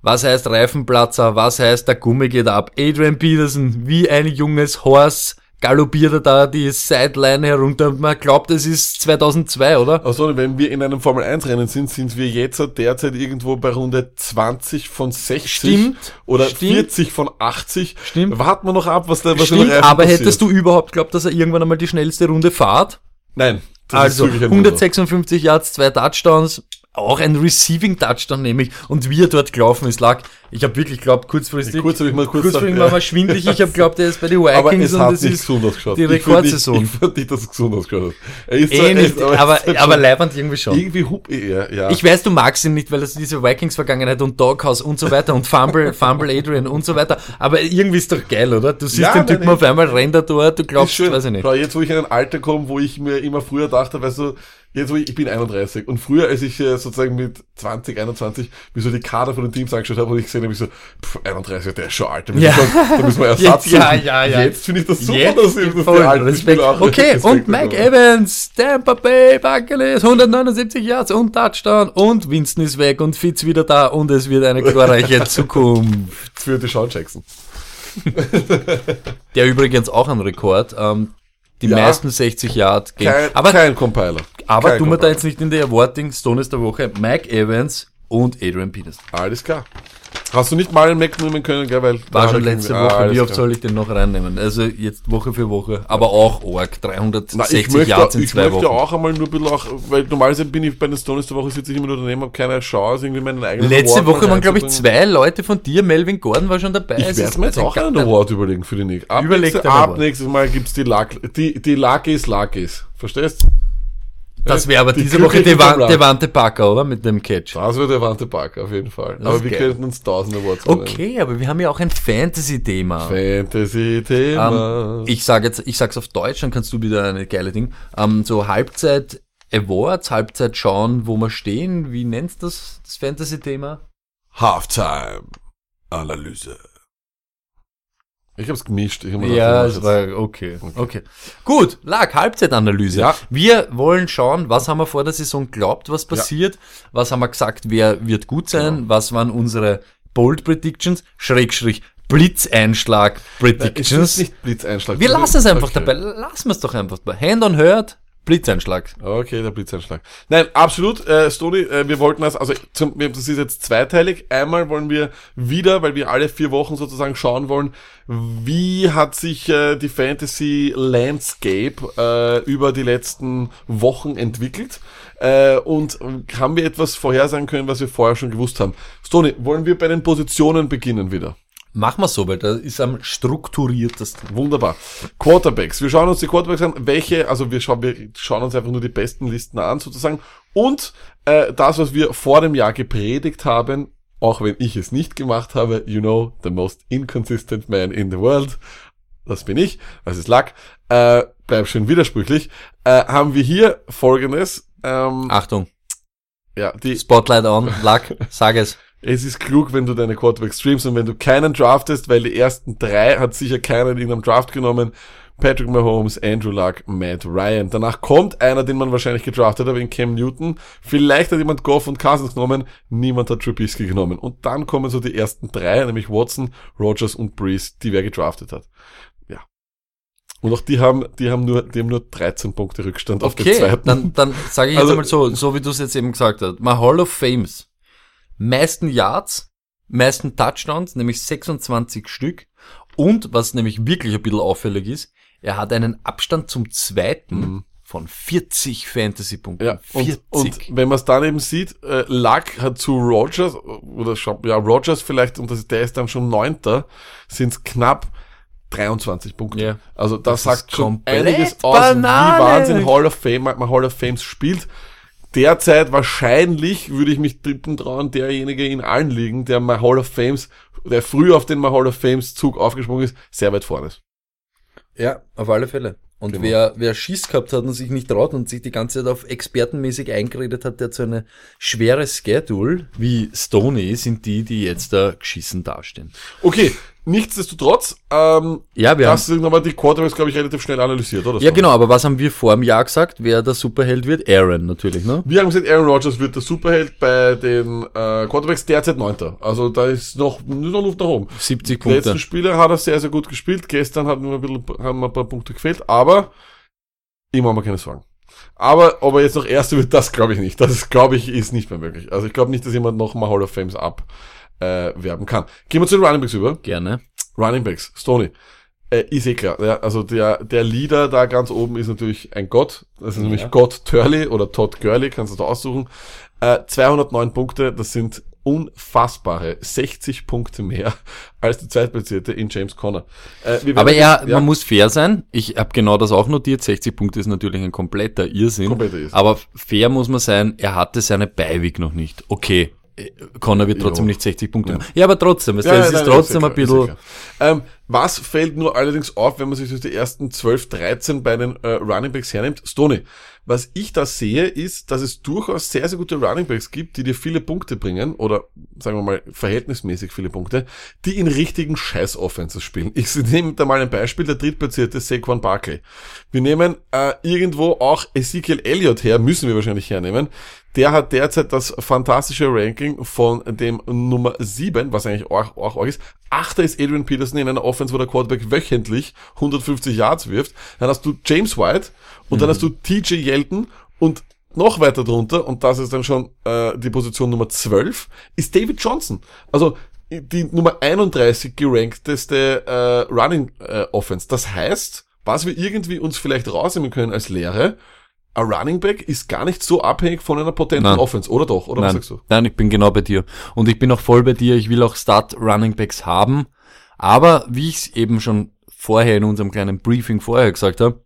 Was heißt Reifenplatzer? Was heißt der Gummi geht ab? Adrian Peterson, wie ein junges Horse, galoppiert er da die Sideline herunter. Man glaubt, es ist 2002, oder? Also, wenn wir in einem Formel 1 Rennen sind, sind wir jetzt derzeit irgendwo bei Runde 20 von 60 Stimmt, oder stimmt. 40 von 80. Stimmt. Warten wir noch ab, was da was in Stimmt, Reifen aber passiert. hättest du überhaupt glaubt, dass er irgendwann einmal die schnellste Runde fahrt? Nein. Also ist wirklich ein Wunder. 156 Yards, zwei Touchdowns, auch ein Receiving Touchdown nämlich und wie er dort gelaufen ist, lag. Ich habe wirklich glaubt kurzfristig. Kurz habe ich mal kurz kurzfristig war ja. mal schwindlig. Ich habe glaubt, er ist bei den Aber Vikings es und hat es nicht ist gesund ausgeschaut. die Rekordsaison. Ich fand nicht, dass es gesund ausgeschaut hat. Er ist eh nicht, aber, es ist aber schon leibend irgendwie schon. Irgendwie hup, ja, ja. Ich weiß, du magst ihn nicht, weil das diese Vikings-Vergangenheit und Doghouse und so weiter und Fumble, Fumble Adrian und so weiter. Aber irgendwie ist doch geil, oder? Du siehst Ja, den Typen auf einmal, rennt er dort, du glaubst, weiß ich nicht. Jetzt wo ich in ein Alter komme, wo ich mir immer früher dachte, weißt du, jetzt wo ich, ich bin 31 und früher, als ich äh, sozusagen mit 20, 21 mir so die Kader von den Teams angeschaut habe und ich gesehen habe, ich so, pff, 31, der ist schon alt, da müssen, Ja. wir, da müssen wir Ersatz Jetzt, ja, ja, ja. Jetzt finde ich das super, Jetzt dass, ich- dass voll die alten Respekt. Spieler auch Okay, Respekt und Mike bekommen. Evans, Tampa Bay Buccaneers, 179 Yards und Touchdown und Winston ist weg und Fitz wieder da und es wird eine glorreiche Zukunft. Für die Sean Jackson. Der übrigens auch ein Rekord, ähm, die Ja. meisten 60 Yard Game. Kein, aber kein Compiler. aber kein tun wir da jetzt nicht in der Awarding Stones der Woche Mike Evans und Adrian Peterson. Alles klar. Hast du nicht mal einen Mac nehmen können, gell? Weil War schon letzte irgendwie- Woche. Ah, Wie oft soll ich den noch reinnehmen? Also jetzt Woche für Woche. Aber auch arg. Na, 360 ich möchte, Yards in ich zwei möchte Wochen. auch einmal nur ein bisschen auch, weil normalerweise bin ich bei den Stones der Woche sitze ich immer nur daneben, habe keine Chance, irgendwie meinen eigenen Letzte Award Woche waren, glaube ich, zwei Leute von dir. Melvin Gordon war schon dabei. Ich Es werde mir jetzt auch ein einen. Award überlegen für die nächste. Ab, nächste, ab nächstes Mal gibt's die Luck, die, die Luckys Luckys. Verstehst? Das wäre aber Die diese Woche Devan. Devante Parker, oder? Mit dem Catch. Das wird der Wante Parker auf jeden Fall. Das Aber wir geil. könnten uns tausend Awards nehmen. Okay, aber wir haben ja auch ein Fantasy-Thema. Fantasy-Thema. Ähm, ich sage jetzt, ich sag's auf Deutsch, dann kannst du wieder eine geile Ding. Ähm, so Halbzeit Awards, Halbzeit schauen, wo wir stehen. Wie nennst du das, das Fantasy-Thema? Halftime-Analyse. Ich hab's gemischt. Ich hab Ja, es war okay. okay. Gut, lag Halbzeitanalyse. Ja. Wir wollen schauen, was haben wir vor der Saison glaubt, was passiert, was haben wir gesagt, wer wird gut sein, Genau. was waren unsere Bold Predictions, Schrägstrich Blitzeinschlag Predictions. Es ist nicht Blitzeinschlag. wir lassen es einfach Okay. dabei, lassen wir es doch einfach dabei. Hand on Hurt, Blitzeinschlag. Okay, der Blitzeinschlag. Nein, absolut, äh, Stoni, äh, wir wollten das, also zum, das ist jetzt zweiteilig. Einmal wollen wir wieder, weil wir alle vier Wochen sozusagen schauen wollen, wie hat sich äh, die Fantasy Landscape äh, über die letzten Wochen entwickelt äh, und haben wir etwas vorhersagen können, was wir vorher schon gewusst haben. Stoni, wollen wir bei den Positionen beginnen wieder? Machen wir so, weil das ist am strukturiertesten. Wunderbar. Quarterbacks. Wir schauen uns die Quarterbacks an. Welche, also wir schauen, wir schauen uns einfach nur die besten Listen an, sozusagen. Und äh, das, was wir vor dem Jahr gepredigt haben, auch wenn ich es nicht gemacht habe, you know, the most inconsistent man in the world. Das bin ich, das ist Luck. Äh, bleib schön widersprüchlich. Äh, haben wir hier folgendes. Ähm, Achtung, ja, die, Spotlight on, Luck, sag es. Es ist klug, wenn du deine Quarterbacks streamst und wenn du keinen draftest, weil die ersten drei hat sicher keiner in irgendeinem Draft genommen. Patrick Mahomes, Andrew Luck, Matt Ryan. Danach kommt einer, den man wahrscheinlich gedraftet hat, in Cam Newton. Vielleicht hat jemand Goff und Cousins genommen, niemand hat Trubisky genommen. Und dann kommen so die ersten drei, nämlich Watson, Rogers und Breeze, die wer gedraftet hat. Ja. Und auch die haben, die haben nur, die haben nur 13 Punkte Rückstand auf den Okay, zweiten. dann, dann sage ich jetzt Also- einmal so, so wie du es jetzt eben gesagt hast. My Hall of Fames. Meisten Yards, meisten Touchdowns, nämlich 26 Stück. Und was nämlich wirklich ein bisschen auffällig ist, er hat einen Abstand zum zweiten Mhm. von 40 Fantasy-Punkten. Ja, 40. und, und wenn man es dann eben sieht, äh, Luck hat zu Rogers, oder ja, Rogers vielleicht, und das, der ist dann schon Neunter, sind es knapp 23 Punkte. Ja. Also das, Das sagt schon einiges aus, wie Wahnsinn Hall of Fame, man Hall of Fames spielt. Derzeit wahrscheinlich würde ich mich tippen trauen, derjenige in allen Ligen, der mal Hall of Fames, der früh auf den mal Hall of Fames Zug aufgesprungen ist, sehr weit vorne ist. Ja, auf alle Fälle. Und Genau. wer, wer Schiss gehabt hat und sich nicht traut und sich die ganze Zeit auf expertenmäßig eingeredet hat, der hat so eine schwere Schedule wie Stoney, sind die, die jetzt da geschissen dastehen. Okay, nichtsdestotrotz, ähm, Ja, wir das sind aber die Quarterbacks, glaube ich, relativ schnell analysiert, oder? Ja, genau, aber was haben wir vor dem Jahr gesagt, wer der Superheld wird? Aaron natürlich, ne? Wir haben gesagt, Aaron Rodgers wird der Superheld bei den äh, Quarterbacks derzeit Neunter. Also da ist noch, noch Luft nach oben. 70 Die letzten Punkte. Spiele hat er sehr, sehr gut gespielt. Gestern hat nur ein bisschen, haben ein paar Punkte gefehlt, aber ich mache mir keine Sorgen. Aber ob er jetzt noch Erster wird, das glaube ich nicht. Das glaube ich ist nicht mehr möglich. Also ich glaube nicht, dass jemand noch mal Hall of Fames abwerben äh, werben kann. Gehen wir zu den Running Backs über. Gerne. Running Backs, Stoney. Äh, ist eh klar. Ja, also der, der Leader da ganz oben ist natürlich ein Gott. Das ist nämlich Gott Turley oder Todd Gurley, kannst du da aussuchen. Äh, 209 Punkte, das sind unfassbare 60 Punkte mehr als die Zweitplatzierte in James Conner. Äh, Aber er, jetzt- ja, man muss fair sein. Ich habe genau das auch notiert. 60 Punkte ist natürlich ein kompletter Irrsinn. Kompletter Irrsinn. Aber fair muss man sein, er hatte seine Beiweg noch nicht. Okay, Connor wird trotzdem Jo. nicht 60 Punkte machen. Ja, aber trotzdem, weißt du, Ja, es ja, ist nein, trotzdem ja ein ist ja bisschen... Ähm, was fällt nur allerdings auf, wenn man sich durch die ersten 12, 13 bei den äh, Running Backs hernimmt? Stoney. Was ich da sehe, ist, dass es durchaus sehr, sehr gute Running Backs gibt, die dir viele Punkte bringen, oder sagen wir mal verhältnismäßig viele Punkte, die in richtigen Scheiß-Offenses spielen. Ich nehme da mal ein Beispiel, der drittplatzierte Saquon Barkley. Wir nehmen äh, irgendwo auch Ezekiel Elliott her, müssen wir wahrscheinlich hernehmen. Der hat derzeit das fantastische Ranking von dem Nummer 7, was eigentlich auch, auch, auch ist. Achter ist Adrian Peterson in einer Offense, wo der Quarterback wöchentlich 150 Yards wirft. Dann hast du James White und dann hast du TJ Yeldon und noch weiter drunter, und das ist dann schon äh, die Position Nummer 12, ist David Johnson. Also die Nummer 31 gerankteste äh, Running äh, Offense. Das heißt, was wir irgendwie uns vielleicht rausnehmen können als Lehre, ein Running Back ist gar nicht so abhängig von einer potenten Nein. Offense, oder doch? Oder was Nein, sagst du? nein, ich bin genau bei dir. Und ich bin auch voll bei dir. Ich will auch Start Running Backs haben. Aber wie ich es eben schon vorher in unserem kleinen Briefing vorher gesagt habe,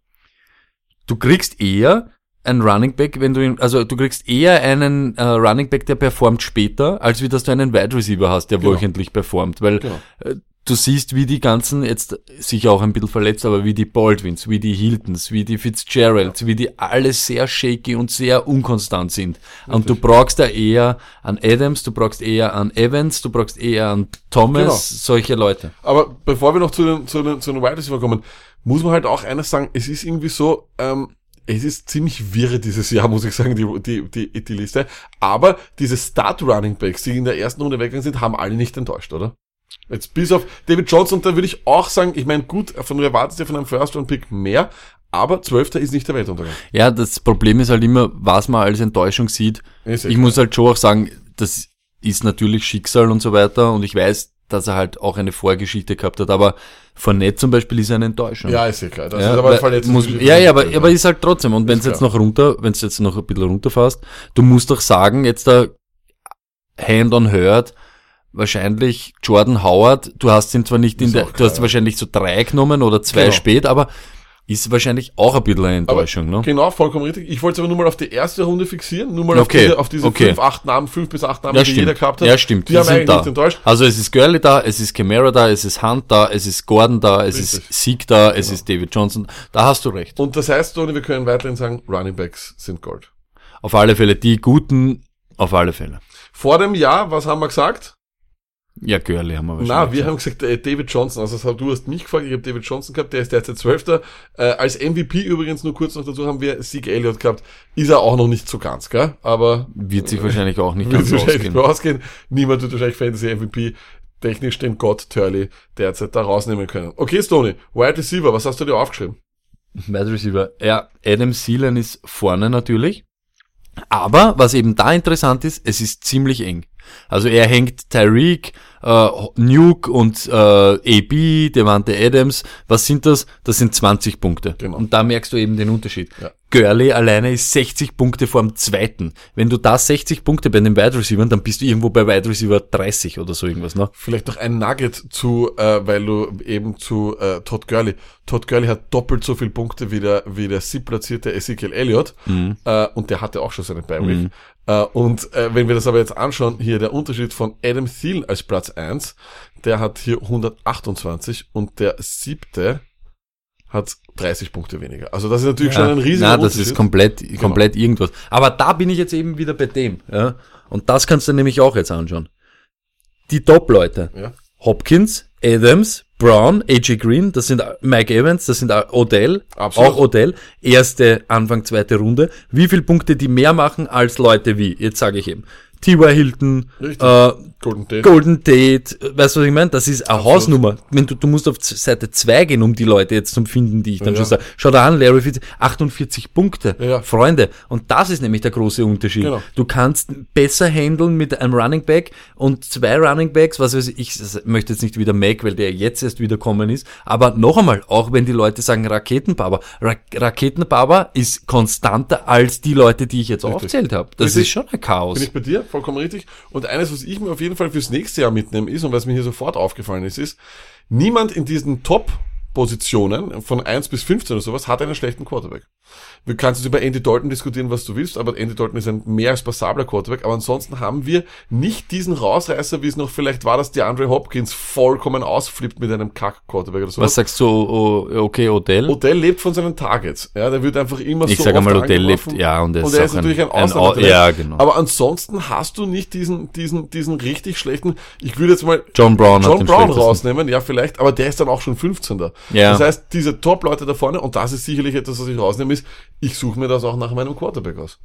du kriegst eher ein Running Back, wenn du ihn, also du kriegst eher einen äh, Running Back, der performt später, als wie dass du einen Wide Receiver hast, der Genau. wöchentlich performt, weil Genau. äh, du siehst, wie die ganzen, jetzt sicher auch ein bisschen verletzt, aber wie die Baldwins, wie die Hiltons, wie die Fitzgeralds, wie die alle sehr shaky und sehr unkonstant sind. Und du brauchst da eher an Adams, du brauchst eher an Evans, du brauchst eher an Thomas, Genau. solche Leute. Aber bevor wir noch zu den, zu den, zu den Wide Receiver kommen, muss man halt auch eines sagen, es ist irgendwie so, ähm, es ist ziemlich wirre dieses Jahr, muss ich sagen, die, die, die, die Liste. Aber diese Start Running Backs, die in der ersten Runde weggegangen sind, haben alle nicht enttäuscht, oder? Jetzt bis auf David Johnson, da würde ich auch sagen, ich meine, gut, von du erwartest ja von einem First Round Pick mehr, aber Zwölfter ist nicht der Weltuntergang. Ja, das Problem ist halt immer, was man als Enttäuschung sieht. Eh Ich klar. muss halt schon auch sagen, das ist natürlich Schicksal und so weiter und ich weiß, dass er halt auch eine Vorgeschichte gehabt hat, aber Fournette zum Beispiel ist eine Enttäuschung. Ja, ist ja klar. Das Ja, ist aber verletzt. ja, ja, aber, aber ist halt trotzdem. Und wenn es jetzt noch runter, wenn es jetzt noch ein bisschen runterfasst, du musst doch sagen, jetzt da Hand on Hurt, wahrscheinlich Jordan Howard, du hast ihn zwar nicht in der, du hast wahrscheinlich so drei genommen oder zwei Genau. spät, aber ist wahrscheinlich auch ein bisschen eine Aber Enttäuschung, ne? Genau, vollkommen richtig. Ich wollte es aber nur mal auf die erste Runde fixieren, nur mal Okay, auf diese, auf diese okay. fünf, acht Namen, fünf bis acht Namen, Ja, die stimmt. jeder gehabt hat. Ja, stimmt. Die, haben sind eigentlich da. nicht enttäuscht. Also es ist Gurley da, es ist Camara da, es ist Hunt da, es ist Gordon da, es Richtig. ist Sieg da, es Genau. ist David Johnson. Da hast du recht. Und das heißt, Tony, wir können weiterhin sagen, Running Backs sind Gold. Auf alle Fälle. Die guten, auf alle Fälle. Vor dem Jahr, was haben wir gesagt? Ja, Gurley haben wir wahrscheinlich. Na, wir haben gesagt, äh, David Johnson. Also du hast mich gefragt, ich habe David Johnson gehabt, der ist derzeit Zwölfter. Äh, als MVP übrigens, nur kurz noch dazu, haben wir Sieg Elliott gehabt. Ist er auch noch nicht so ganz, gell? Aber Wird sich wahrscheinlich auch nicht wird ganz wahrscheinlich ausgehen. ausgehen. Niemand wird wahrscheinlich Fantasy MVP technisch den Gott Turley derzeit da rausnehmen können. Okay, Stoney, Wide Receiver, was hast du dir aufgeschrieben? Wide Receiver. Ja, Adam Sealan ist vorne natürlich. Aber was eben da interessant ist, es ist ziemlich eng. Also er hängt Tyreek, äh, Nuke und äh, AB, Devante Adams, was sind das? Das sind 20 Punkte. Genau. Und da merkst du eben den Unterschied. Ja. Gurley alleine ist 60 Punkte vor dem zweiten. Wenn du da 60 Punkte bei den Wide Receivers, dann bist du irgendwo bei Wide Receiver 30 oder so irgendwas, ne? Vielleicht noch ein Nugget zu, äh, weil du eben zu äh, Todd Gurley. Todd Gurley hat doppelt so viele Punkte wie der, wie der siebplatzierte Ezekiel Elliott. Äh, und der hatte auch schon seine Bye Week. Äh, und äh, wenn wir das aber jetzt anschauen, hier der Unterschied von Adam Thielen als Platz 1, der hat hier 128 und der siebte hat 30 Punkte weniger. Also das ist natürlich schon ein riesiger Na, das ist komplett, komplett irgendwas. Aber da bin ich jetzt eben wieder bei dem, ja. Und das kannst du nämlich auch jetzt anschauen. Die Top-Leute. ja. Hopkins, Adams, Brown, AJ Green, das sind Mike Evans, das sind Odell, Absolut. auch Odell, erste, Anfang, zweite Runde. Wie viel Punkte die mehr machen als Leute wie, jetzt sage ich eben, T.Y. Hilton, Richtig. äh, Golden Tate. Golden Tate, weißt du, was ich meine? Das ist eine Hausnummer. Wenn du, du musst auf Seite 2 gehen, um die Leute jetzt zu finden, die ich dann Ja. schon sage. Schau da an, Larry Fitz, 48 Punkte. Ja. Freunde. Und das ist nämlich der große Unterschied. Genau. Du kannst besser handeln mit einem Running Back und zwei Running Backs, was weiß ich, ich möchte jetzt nicht wieder Mac, weil der jetzt erst wiederkommen ist. Aber noch einmal, auch wenn die Leute sagen Raketenbaba, Ra Raketenbaba ist konstanter als die Leute, die ich jetzt aufgezählt habe. Das Richtig. ist schon ein Chaos. Bin ich bei dir, vollkommen richtig. Und eines, was ich mir auf jeden Fall fürs nächste Jahr mitnehme, ist, und was mir hier sofort aufgefallen ist, ist, niemand in diesen Top-Positionen von 1 bis 15 oder sowas hat einen schlechten Quarterback. Du kannst jetzt über Andy Dalton diskutieren, was du willst, aber Andy Dalton ist ein mehr als passabler Quarterback, aber ansonsten haben wir nicht diesen Rausreißer, wie es noch vielleicht war, dass DeAndre Hopkins vollkommen ausflippt mit einem Kack-Quarterback oder sowas. was sagst du, okay, Odell? Odell lebt von seinen Targets. Ja, der wird einfach immer Ich so sag oft einmal, Odell lebt- ja, und er ist er auch ist natürlich ein, ein- ein Au- Ausnahmetalent. ja, genau. Aber ansonsten hast du nicht diesen, diesen, diesen richtig schlechten, ich würde jetzt mal John Brown John Brown rausnehmen, ja, vielleicht, aber der ist dann auch schon 15. Ja. Das heißt, diese Top-Leute da vorne, und das ist sicherlich etwas, was ich rausnehme, ist, ich suche mir das auch nach meinem Quarterback aus.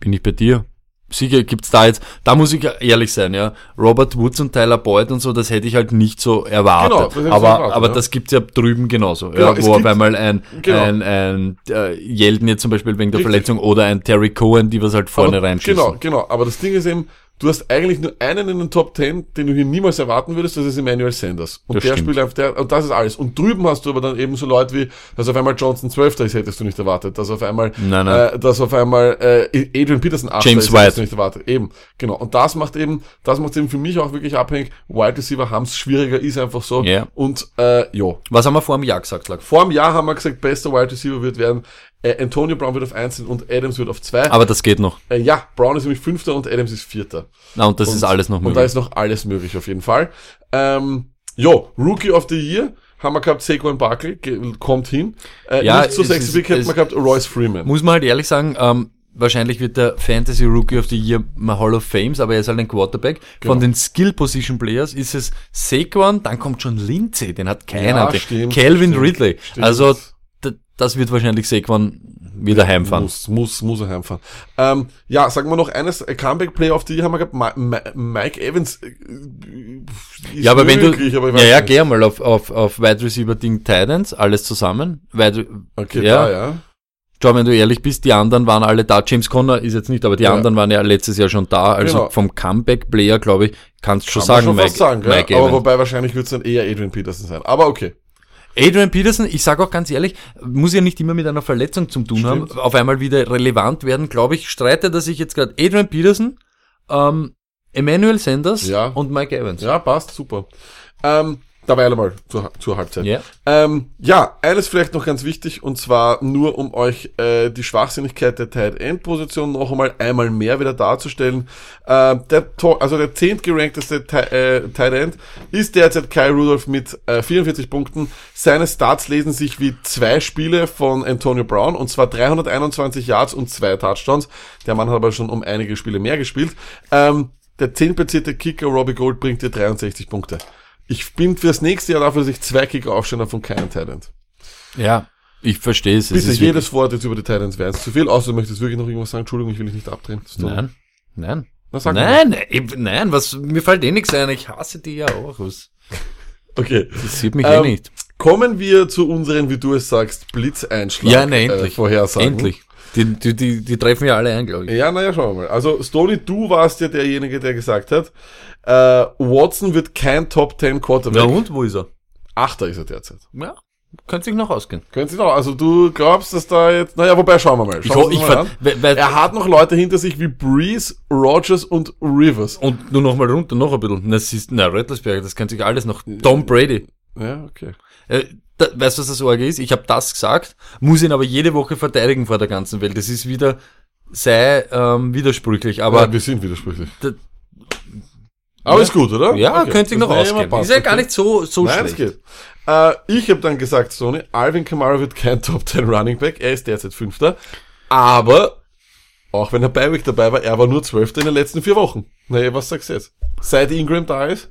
Bin ich bei dir. Sicher gibt's da jetzt, da muss ich ehrlich sein, ja. Robert Woods und Tyler Boyd und so, das hätte ich halt nicht so Genau, erwartet. ich aber erwartet, aber ja. das gibt's ja drüben genauso, Genau, ja, wo auf einmal ein, Genau. ein, ein äh, Jelden jetzt zum Beispiel wegen der Richtig. Verletzung oder ein Terry Cohen, die was halt vorne aber, reinschießen. Genau, genau. Aber das Ding ist eben, du hast eigentlich nur einen in den Top 10, den du hier niemals erwarten würdest, das ist Emmanuel Sanders. Und Das der stimmt. spielt einfach, der, und das ist alles. Und drüben hast du aber dann eben so Leute wie, dass auf einmal Johnson 12. ist, hättest du nicht erwartet. Dass auf einmal, Nein, nein. Äh, dass auf einmal, äh, Adrian Peterson 8. James ist, White. hättest du nicht erwartet. Eben. Genau. Und das macht eben, das macht eben für mich auch wirklich abhängig. Wide Receiver haben's schwieriger, ist einfach so. Ja. Und, äh, jo. Was haben wir vor dem Jahr gesagt, Lack? Vor einem Jahr haben wir gesagt, bester Wide Receiver wird werden, äh, Antonio Brown wird auf 1 und Adams wird auf 2. Aber das geht noch. Äh, ja, Brown ist nämlich Fünfter und Adams ist Vierter. Na, und das ist alles noch Und da möglich. ist noch alles möglich auf jeden Fall. Ähm, jo, Rookie of the Year haben wir gehabt, Saquon Barkley, kommt hin. Äh, Ja, nicht sexy ist- Pick hätten wir gehabt, Royce Freeman. Muss man halt ehrlich sagen, ähm, wahrscheinlich wird der Fantasy Rookie of the Year mal Hall of Fames, aber er ist halt ein Quarterback. Genau. Von den Skill Position Players ist es Saquon, dann kommt schon Lindsay, den hat keiner. Ja, stimmt, Calvin stimmt, Ridley. stimmt. Also das wird wahrscheinlich Saquon wieder heimfahren. Muss, muss, muss er heimfahren. Ähm, ja, sagen wir noch eines, äh, Comeback Player of the Year haben wir gehabt, Ma Ma Mike Evans. Äh, Ja, aber wenn du, aber ja, ja, geh mal auf, auf, auf Wide Receiver Ding Titans, alles zusammen. Wide, Okay, ja, da, ja. Schau, wenn du ehrlich bist, die anderen waren alle da. James Conner ist jetzt nicht, aber die Ja. anderen waren ja letztes Jahr schon da. Also Genau. vom Comeback-Player, glaube ich, kannst du schon Kann sagen, schon Mike, sagen? Mike aber wobei wahrscheinlich wird es dann eher Adrian Peterson sein. Aber okay. Adrian Peterson, ich sage auch ganz ehrlich, muss ja nicht immer mit einer Verletzung zu tun haben, Stimmt. auf einmal wieder relevant werden, glaube ich, streitet er sich jetzt gerade Adrian Peterson, ähm, Emmanuel Sanders Ja. und Mike Evans. Ja, passt, super. Ähm, dabei mal zur, zur Halbzeit. Ja. Ähm, ja, eines vielleicht noch ganz wichtig, und zwar nur um euch äh, die Schwachsinnigkeit der Tight End Position noch einmal einmal mehr wieder darzustellen. Äh, der also der zehntgerankteste äh, Tight End ist derzeit Kyle Rudolph mit äh, 44 Punkten. Seine Starts lesen sich wie zwei Spiele von Antonio Brown, und zwar 321 Yards und zwei Touchdowns. Der Mann hat aber schon um einige Spiele mehr gespielt. Ähm, der zehnplatzierte Kicker Robbie Gold bringt dir 63 Punkte. Ich bin fürs nächste Jahr dafür, dass ich zwei Kicker aufstellen habe von keinem Talent. ja, ich verstehe es. es Bitte, jedes Wort jetzt über die Titans wäre jetzt zu viel, außer du möchtest wirklich noch irgendwas sagen. Entschuldigung, ich will dich nicht abdrehen. Nein, nein. Na, sag Nein, ich, nein, was, mir fällt eh nichts ein, ich hasse die ja auch. Was, Okay. das sieht mich Ähm, eh nicht. Kommen wir zu unseren, wie du es sagst, Blitzeinschlag. Ja, na, endlich. Äh, Vorhersagen. Endlich. Die, die, die, die treffen ja alle ein, glaube ich. Ja, naja, schauen wir mal. Also, Stoney, du warst ja derjenige, der gesagt hat, äh, Watson wird kein Top 10 Quarterback. Ja, und wo ist er? Achter ist er derzeit. Ja, könnte sich noch ausgehen. Können Sie noch, also du glaubst, dass da jetzt, naja, wobei, schauen wir mal. Ich, Schauen ich, uns mal weil, weil, Er hat noch Leute hinter sich wie Breeze, Rogers und Rivers. und nur noch mal runter, noch ein bisschen. Das ist, na, Rattlesberger, das kennt sich alles noch. Tom Brady. Ja, okay. Äh, da, weißt du, was das Sorge ist? Ich habe das gesagt, muss ihn aber jede Woche verteidigen vor der ganzen Welt. Das ist wieder, sei ähm, widersprüchlich, aber ja, wir sind widersprüchlich. da, Aber ist gut, oder? ja, Okay. könnte noch Das immer ausgehen. passt, Ist ja gar okay. nicht so, so Nein, schlecht. geht. Äh, ich habe dann gesagt, Sony, Alvin Kamara wird kein Top 10 Running Back. Er ist derzeit Fünfter. Aber, auch wenn er bei Week dabei war, er war nur Zwölfter in den letzten vier Wochen. Naja, was sagst du jetzt? Seit Ingram da ist?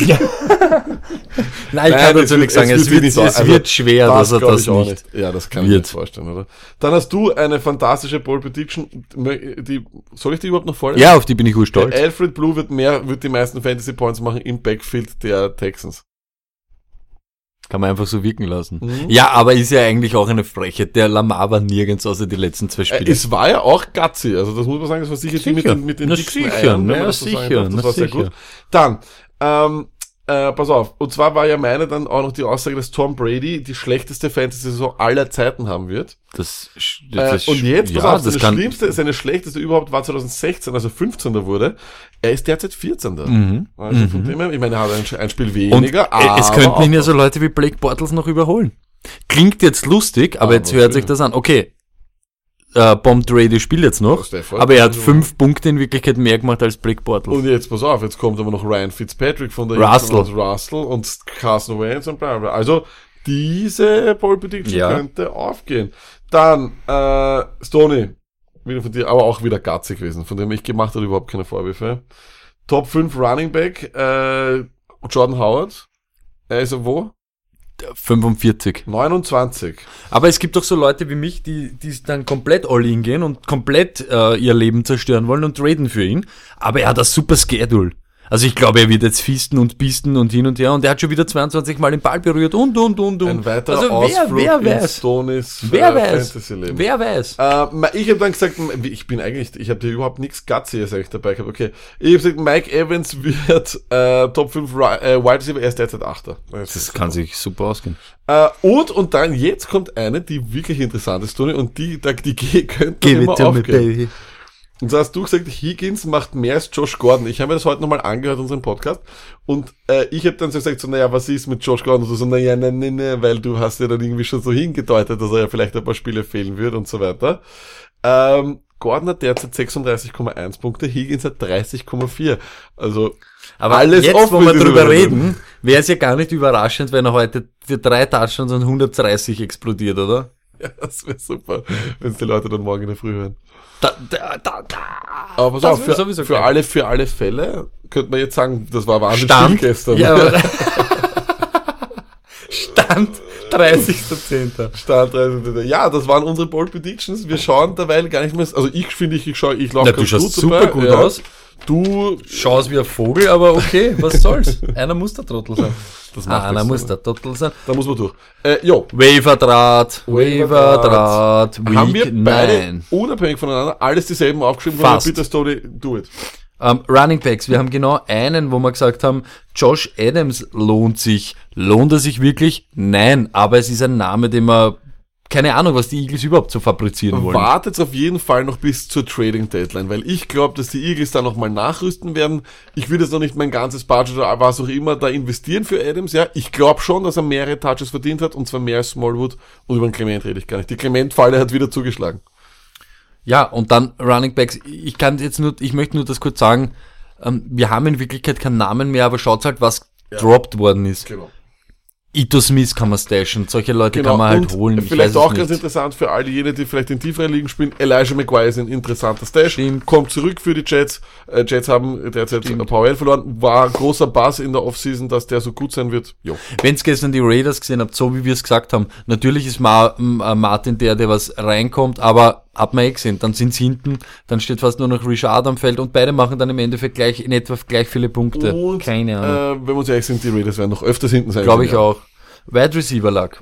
Nein, ich kann es dazu wird- nichts sagen. es Es, wird wird, nicht so- es also, wird schwer, dass er das ich auch nicht. Ja, das kann ich wird. mir nicht vorstellen, oder? Dann hast du eine fantastische Pole Prediction. Die, soll ich die überhaupt noch vorlesen? Ja, auf die bin ich urstolz. Alfred Blue wird mehr, wird die meisten Fantasy Points machen im Backfield der Texans. Kann man einfach so wirken lassen. Mhm. Ja, aber ist ja eigentlich auch eine Frechheit. Der Lamar war nirgends außer die letzten zwei Äh, Spiele. es war ja auch gutsy, also das muss man sagen, das war sicher, die mit Sicher. den, mit den Na sicher, Eiern, wenn na das so sagen sicher, darf. Das na war sehr sicher. gut. Dann, ähm, äh, pass auf, und zwar war ja meine dann auch noch die Aussage, dass Tom Brady die schlechteste Fantasy-Saison aller Zeiten haben wird. Das, Äh, das, und jetzt, pass ja, auf, das das Schlimmste, seine schlechteste überhaupt war 2016, als er 15. wurde. Er ist derzeit 14. Mhm. Also von dem her, ich meine, er hat ein, ein Spiel Und weniger, äh, es aber könnten ihn ja so Leute wie Blake Bortles noch überholen. Klingt jetzt lustig, aber Aber jetzt hört sich das an. Okay, äh, Bomb Brady spielt jetzt noch, aber er hat fünf Punkte in Wirklichkeit mehr gemacht als Blake Bortles. Und jetzt, pass auf, jetzt kommt aber noch Ryan Fitzpatrick von der Russell. und Russell und Carson Wentz und bla bla. Also, diese Pole Prediction Ja. könnte aufgehen. Dann, äh, Stoney, wieder von dir, aber auch wieder gatzig gewesen, von dem ich gemacht habe überhaupt keine Vorwürfe. Top 5 Running Back, äh, Jordan Howard. Er ist wo? 45. 29. Aber es gibt doch so Leute wie mich, die, die dann komplett all in gehen und komplett äh, ihr Leben zerstören wollen und traden für ihn. Aber er hat ein super Schedule. Also ich glaube, er wird jetzt fiesten und bisten und hin und her und er hat schon wieder 22 Mal den Ball berührt und und und und. Ein weiterer also wer, Ausflug wer weiß? Stoney's Wer äh, weiß? Fantasy-Leben. Wer weiß? Äh, ich habe dann gesagt, ich bin eigentlich, ich habe dir überhaupt nichts Gutziges eigentlich dabei gehabt. Okay, ich habe gesagt, Mike Evans wird äh, Top 5 Ri- äh, Wide Receiver, er ist derzeit Achter. Das kann sich super ausgehen. Äh, und, und dann, jetzt kommt eine, die wirklich interessant ist, Tony, und die, die, die, könnte immer aufgehen. Und so hast du gesagt, Higgins macht mehr als Josh Gordon. Ich habe mir das heute nochmal angehört, unseren Podcast. Und äh, ich habe dann so gesagt, so, naja, was ist mit Josh Gordon? Und du so, naja, nein, nein, nein, weil du hast ja dann irgendwie schon so hingedeutet, dass er ja vielleicht ein paar Spiele fehlen wird und so weiter. Ähm, Gordon hat derzeit 36,1 Punkte, Higgins hat 30,4. Also, Aber Alles jetzt, offen wo wir drüber reden, wäre es ja gar nicht überraschend, wenn er heute für drei Touchdowns und 130 explodiert, oder? ja, das wäre super, wenn die Leute dann morgen in der Früh hören. Da, da, da, da. Aber pass auf, für, für alle, für alle Fälle könnte man jetzt sagen, das war wahnsinnig Stand. viel gestern. Ja, Stand 30.10. Stand 30. Ja, das waren unsere Bold Predictions. Wir schauen derweil gar nicht mehr. Also ich finde, ich, ich schaue, ich laufe Na, du schaust super gut aus. Du, Schaust wie ein Vogel, aber okay, was soll's? Einer muss der Trottel sein. das macht einer muss der Trottel sein. Da muss man durch. Äh, jo, Waverdraht, Waverdraht. Week haben wir beide 9. unabhängig voneinander alles dieselben aufgeschrieben? Fast. Bitte, Story, do it. Ähm, Running Backs, wir haben genau einen, wo wir gesagt haben, Josh Adams lohnt sich. Lohnt er sich wirklich? Nein, aber es ist ein Name, den wir, keine Ahnung, was die Eagles überhaupt so fabrizieren wollen. Wartet auf jeden Fall noch bis zur Trading Deadline, weil ich glaube, dass die Eagles da nochmal nachrüsten werden. Ich würde jetzt noch nicht mein ganzes Budget oder was auch immer da investieren für Adams, ja. Ich glaube schon, dass er mehrere Touches verdient hat, und zwar mehr als Smallwood. Und über den Clement rede ich gar nicht. Die Clement-Falle hat wieder zugeschlagen. Ja, und dann Running Backs. Ich kann jetzt nur, ich möchte nur das kurz sagen. Ähm, wir haben in Wirklichkeit keinen Namen mehr, aber schaut halt, was dropped worden ist. Genau. Ito Smith kann man stashen. Solche Leute Genau. kann man halt und holen. Ich vielleicht auch ganz interessant für all jene, die vielleicht in tieferen Ligen spielen. Elijah McGuire ist ein interessanter Stash. Stimmt. Kommt zurück für die Jets. Äh, Jets haben derzeit Powell verloren. War ein großer Bass in der Offseason, dass der so gut sein wird. Jo. Wenn's gestern die Raiders gesehen habt, so wie wir es gesagt haben, natürlich ist Ma äh, Martin der, der was reinkommt, aber hat man eh gesehen, dann sind's hinten, dann steht fast nur noch Richard am Feld und beide machen dann im Endeffekt gleich in etwa gleich viele Punkte. Und, Keine Ahnung. Äh, wenn wir uns ehrlich sind, die Raiders werden noch öfters hinten sein. Glaube ich Ja. auch. Wide Receiver lag.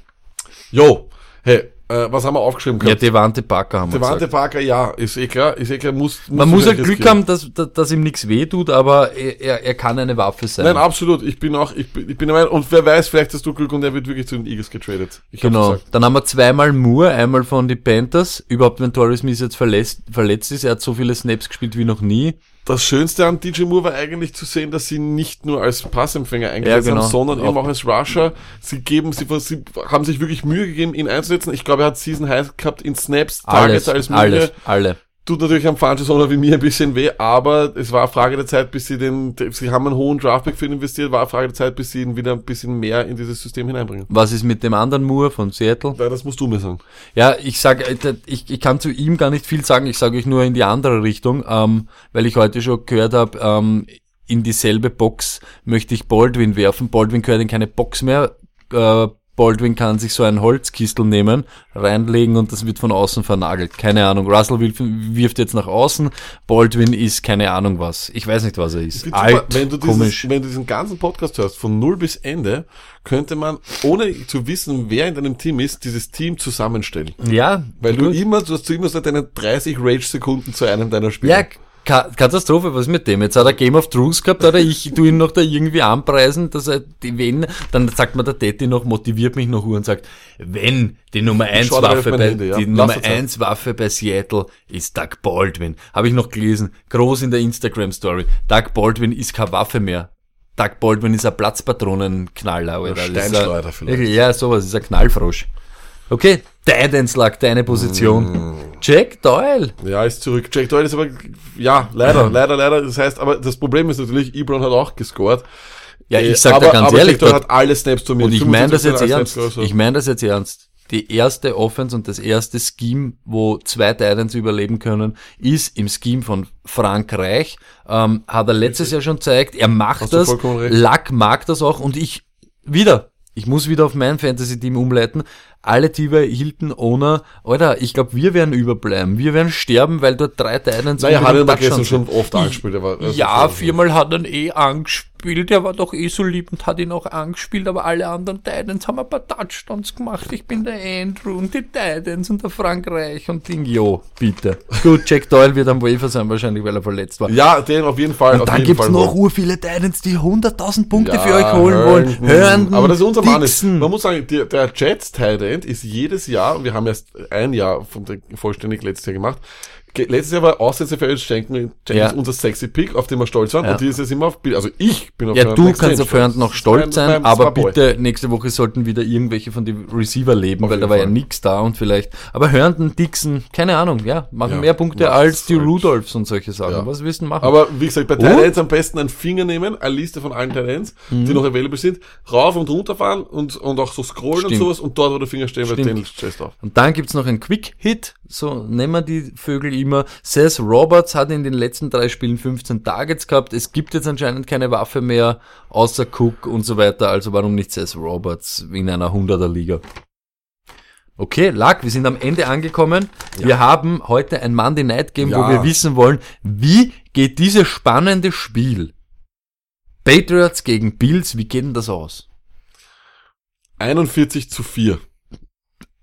Jo, hey, Äh, was haben wir aufgeschrieben Ja, gehabt? Devante Parker haben wir Devante gesagt. Parker, ja, ist eh klar, ist eh klar, muss, muss Man muss ja Glück haben, dass, dass, dass ihm nichts wehtut, aber er, er, kann eine Waffe sein. Nein, absolut. Ich bin auch, ich bin, ich bin der Meinung, und wer weiß, vielleicht hast du Glück und er wird wirklich zu den Eagles getradet. Ich Genau. Dann haben wir zweimal Moore, einmal von den Panthers. Überhaupt, wenn Torres Smith jetzt verletzt, verletzt ist, er hat so viele Snaps gespielt wie noch nie. Das Schönste an DJ Moore war eigentlich zu sehen, dass sie nicht nur als Passempfänger eingesetzt Ja, genau. haben, sondern eben Auch- als Rusher. Sie geben, sie, sie haben sich wirklich Mühe gegeben, ihn einzusetzen. Ich glaube, er hat Season High gehabt in Snaps, Alles, Targets als alles, mögliche. alle. Tut natürlich am Franchise wie mir ein bisschen weh, aber es war eine Frage der Zeit, bis sie den, sie haben einen hohen Draftback für ihn investiert, war eine Frage der Zeit, bis sie ihn wieder ein bisschen mehr in dieses System hineinbringen. Was ist mit dem anderen Moore von Seattle? Ja, das musst du mir sagen. Ja, ich sag, äh, ich, ich kann zu ihm gar nicht viel sagen, ich sage euch nur in die andere Richtung, ähm, weil ich heute schon gehört habe, ähm, in dieselbe Box möchte ich Baldwin werfen. Baldwin gehört in keine Box mehr. Äh, Baldwin kann sich so einen Holzkistel nehmen, reinlegen und das wird von außen vernagelt. Keine Ahnung. Russell wirft, jetzt nach außen. Baldwin ist keine Ahnung was. Ich weiß nicht, was er ist. Alt, super, wenn du, komisch. dieses, wenn du diesen ganzen Podcast hörst, von null bis Ende, könnte man, ohne zu wissen, wer in deinem Team ist, dieses Team zusammenstellen. Ja, Weil du gut. immer, du hast du immer so deine 30 Rage-Sekunden zu einem deiner Spieler. Ja, Ka Katastrophe, was ist mit dem? Jetzt hat er Game of Thrones gehabt, oder ich tu ihn noch da irgendwie anpreisen, dass er die wenn, dann sagt mir der Detti noch, motiviert mich noch und sagt, wenn die Nummer 1 schau dabei auf Waffe bei, Hände, ja. die Lass Nummer das sein. 1 Waffe bei Seattle ist Doug Baldwin. Habe ich noch gelesen, groß in der Instagram Story. Doug Baldwin ist keine Waffe mehr. Doug Baldwin ist ein Platzpatronenknaller, ein- Steinschleuder vielleicht. Ja, sowas, ist ein Knallfrosch. Okay, Titans lag deine Position. Mm. Jack Doyle. Ja, ist zurück. Jack Doyle ist aber, ja, leider, leider, leider. Das heißt, aber das Problem ist natürlich, Ebron hat auch gescored. Ja, Äh, ich sag aber, dir ganz aber ehrlich, Jack Doyle hat alle Snaps zu mir. Und ich meine das jetzt 75% ernst. Ich meine das jetzt ernst. Die erste Offense und das erste Scheme, wo zwei Titans überleben können, ist im Scheme von Frankreich. Ähm, hat er letztes Jahr schon gezeigt. Er macht Hast das. Lack mag das auch. Und ich, wieder, ich muss wieder auf mein Fantasy-Team umleiten. Alle, wir hielten ohne, Alter, ich glaube, wir werden überbleiben. Wir werden sterben, weil dort drei Titans naja, hat er schon oft angespielt. Er also Ja, viermal hat er eh angespielt. Er war doch eh so lieb und hat ihn auch angespielt, aber alle anderen Titans haben ein paar Touchdowns gemacht. Ich bin der Andrew und die Titans und der Frankreich und Ding. Jo, bitte. Gut, Jack Doyle wird am Wafer sein wahrscheinlich, weil er verletzt war. Ja, den auf jeden Fall. auf und dann gibt's Fall noch ur viele Titans, die 100.000 Punkte Ja, für euch holen wollen. Hören, Aber das ist unser Mann. Ist. Man muss sagen, der, der Jets Tight End ist jedes Jahr, und wir haben erst ein Jahr von der, vollständig letztes Jahr gemacht, Ge- Letztes Jahr war Aussätze für Jenkins, Ja. unser sexy Pick, auf den wir stolz waren. Ja. Und dieses Jahr sind wir auf, also ich bin auf Ja, du kannst auf. Herndon noch stolz sein, mein aber bitte, nächste Woche sollten wieder irgendwelche von den Receiver leben, Auf weil da war ja Fall. nix da und vielleicht, aber Herndon, Dixon, keine Ahnung, ja, machen Ja, mehr Punkte als die. Rudolphs und solche Sachen. Ja. Was du machen? Aber wie gesagt, bei? Talents am besten einen Finger nehmen, eine Liste von allen Talents, Mhm. die noch available sind, rauf und runter fahren und, und auch so scrollen Stimmt. und sowas und dort, wo der Finger stehen, wird den Chest auf. Und dann gibt's noch einen Quick-Hit, so nennen wir die Vögel immer. Seth Roberts hat in den letzten drei Spielen 15 Targets gehabt. Es gibt jetzt anscheinend keine Waffe mehr, außer Cook und so weiter. Also warum nicht Seth Roberts in einer 100er Liga? Okay, Lack, wir sind am Ende angekommen. Wir haben heute ein Monday Night Game, wo Ja. wir wissen wollen, wie geht dieses spannende Spiel Patriots gegen Bills, wie geht denn das aus? 41 zu 4.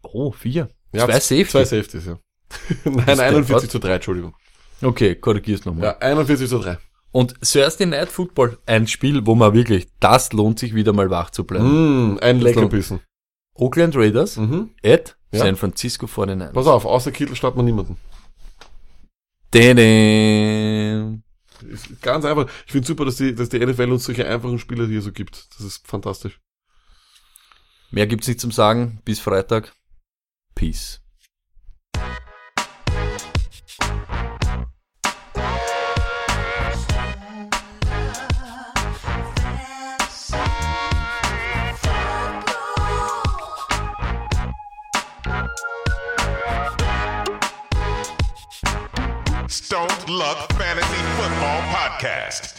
Oh, vier. Ja, Zwei Safety. Zwei Safeties, ja. Nein, der 41 Gott. zu 3, Entschuldigung. Okay, korrigier's nochmal. Ja, 41 zu 3. Und Thursday Night Football, ein Spiel, wo man wirklich, das lohnt sich wieder mal wach zu bleiben. Mm, ein Leckerbissen. Oakland Raiders, Mhm. at Ja. San Francisco 49ers. Pass auf, außer Kittel startet man niemanden. Ist ganz einfach. Ich finde super, dass die, dass die NFL uns solche einfachen Spieler hier so gibt. Das ist fantastisch. Mehr gibt's nicht zum Sagen. Bis Freitag. Peace. Luck Fantasy Football Podcast.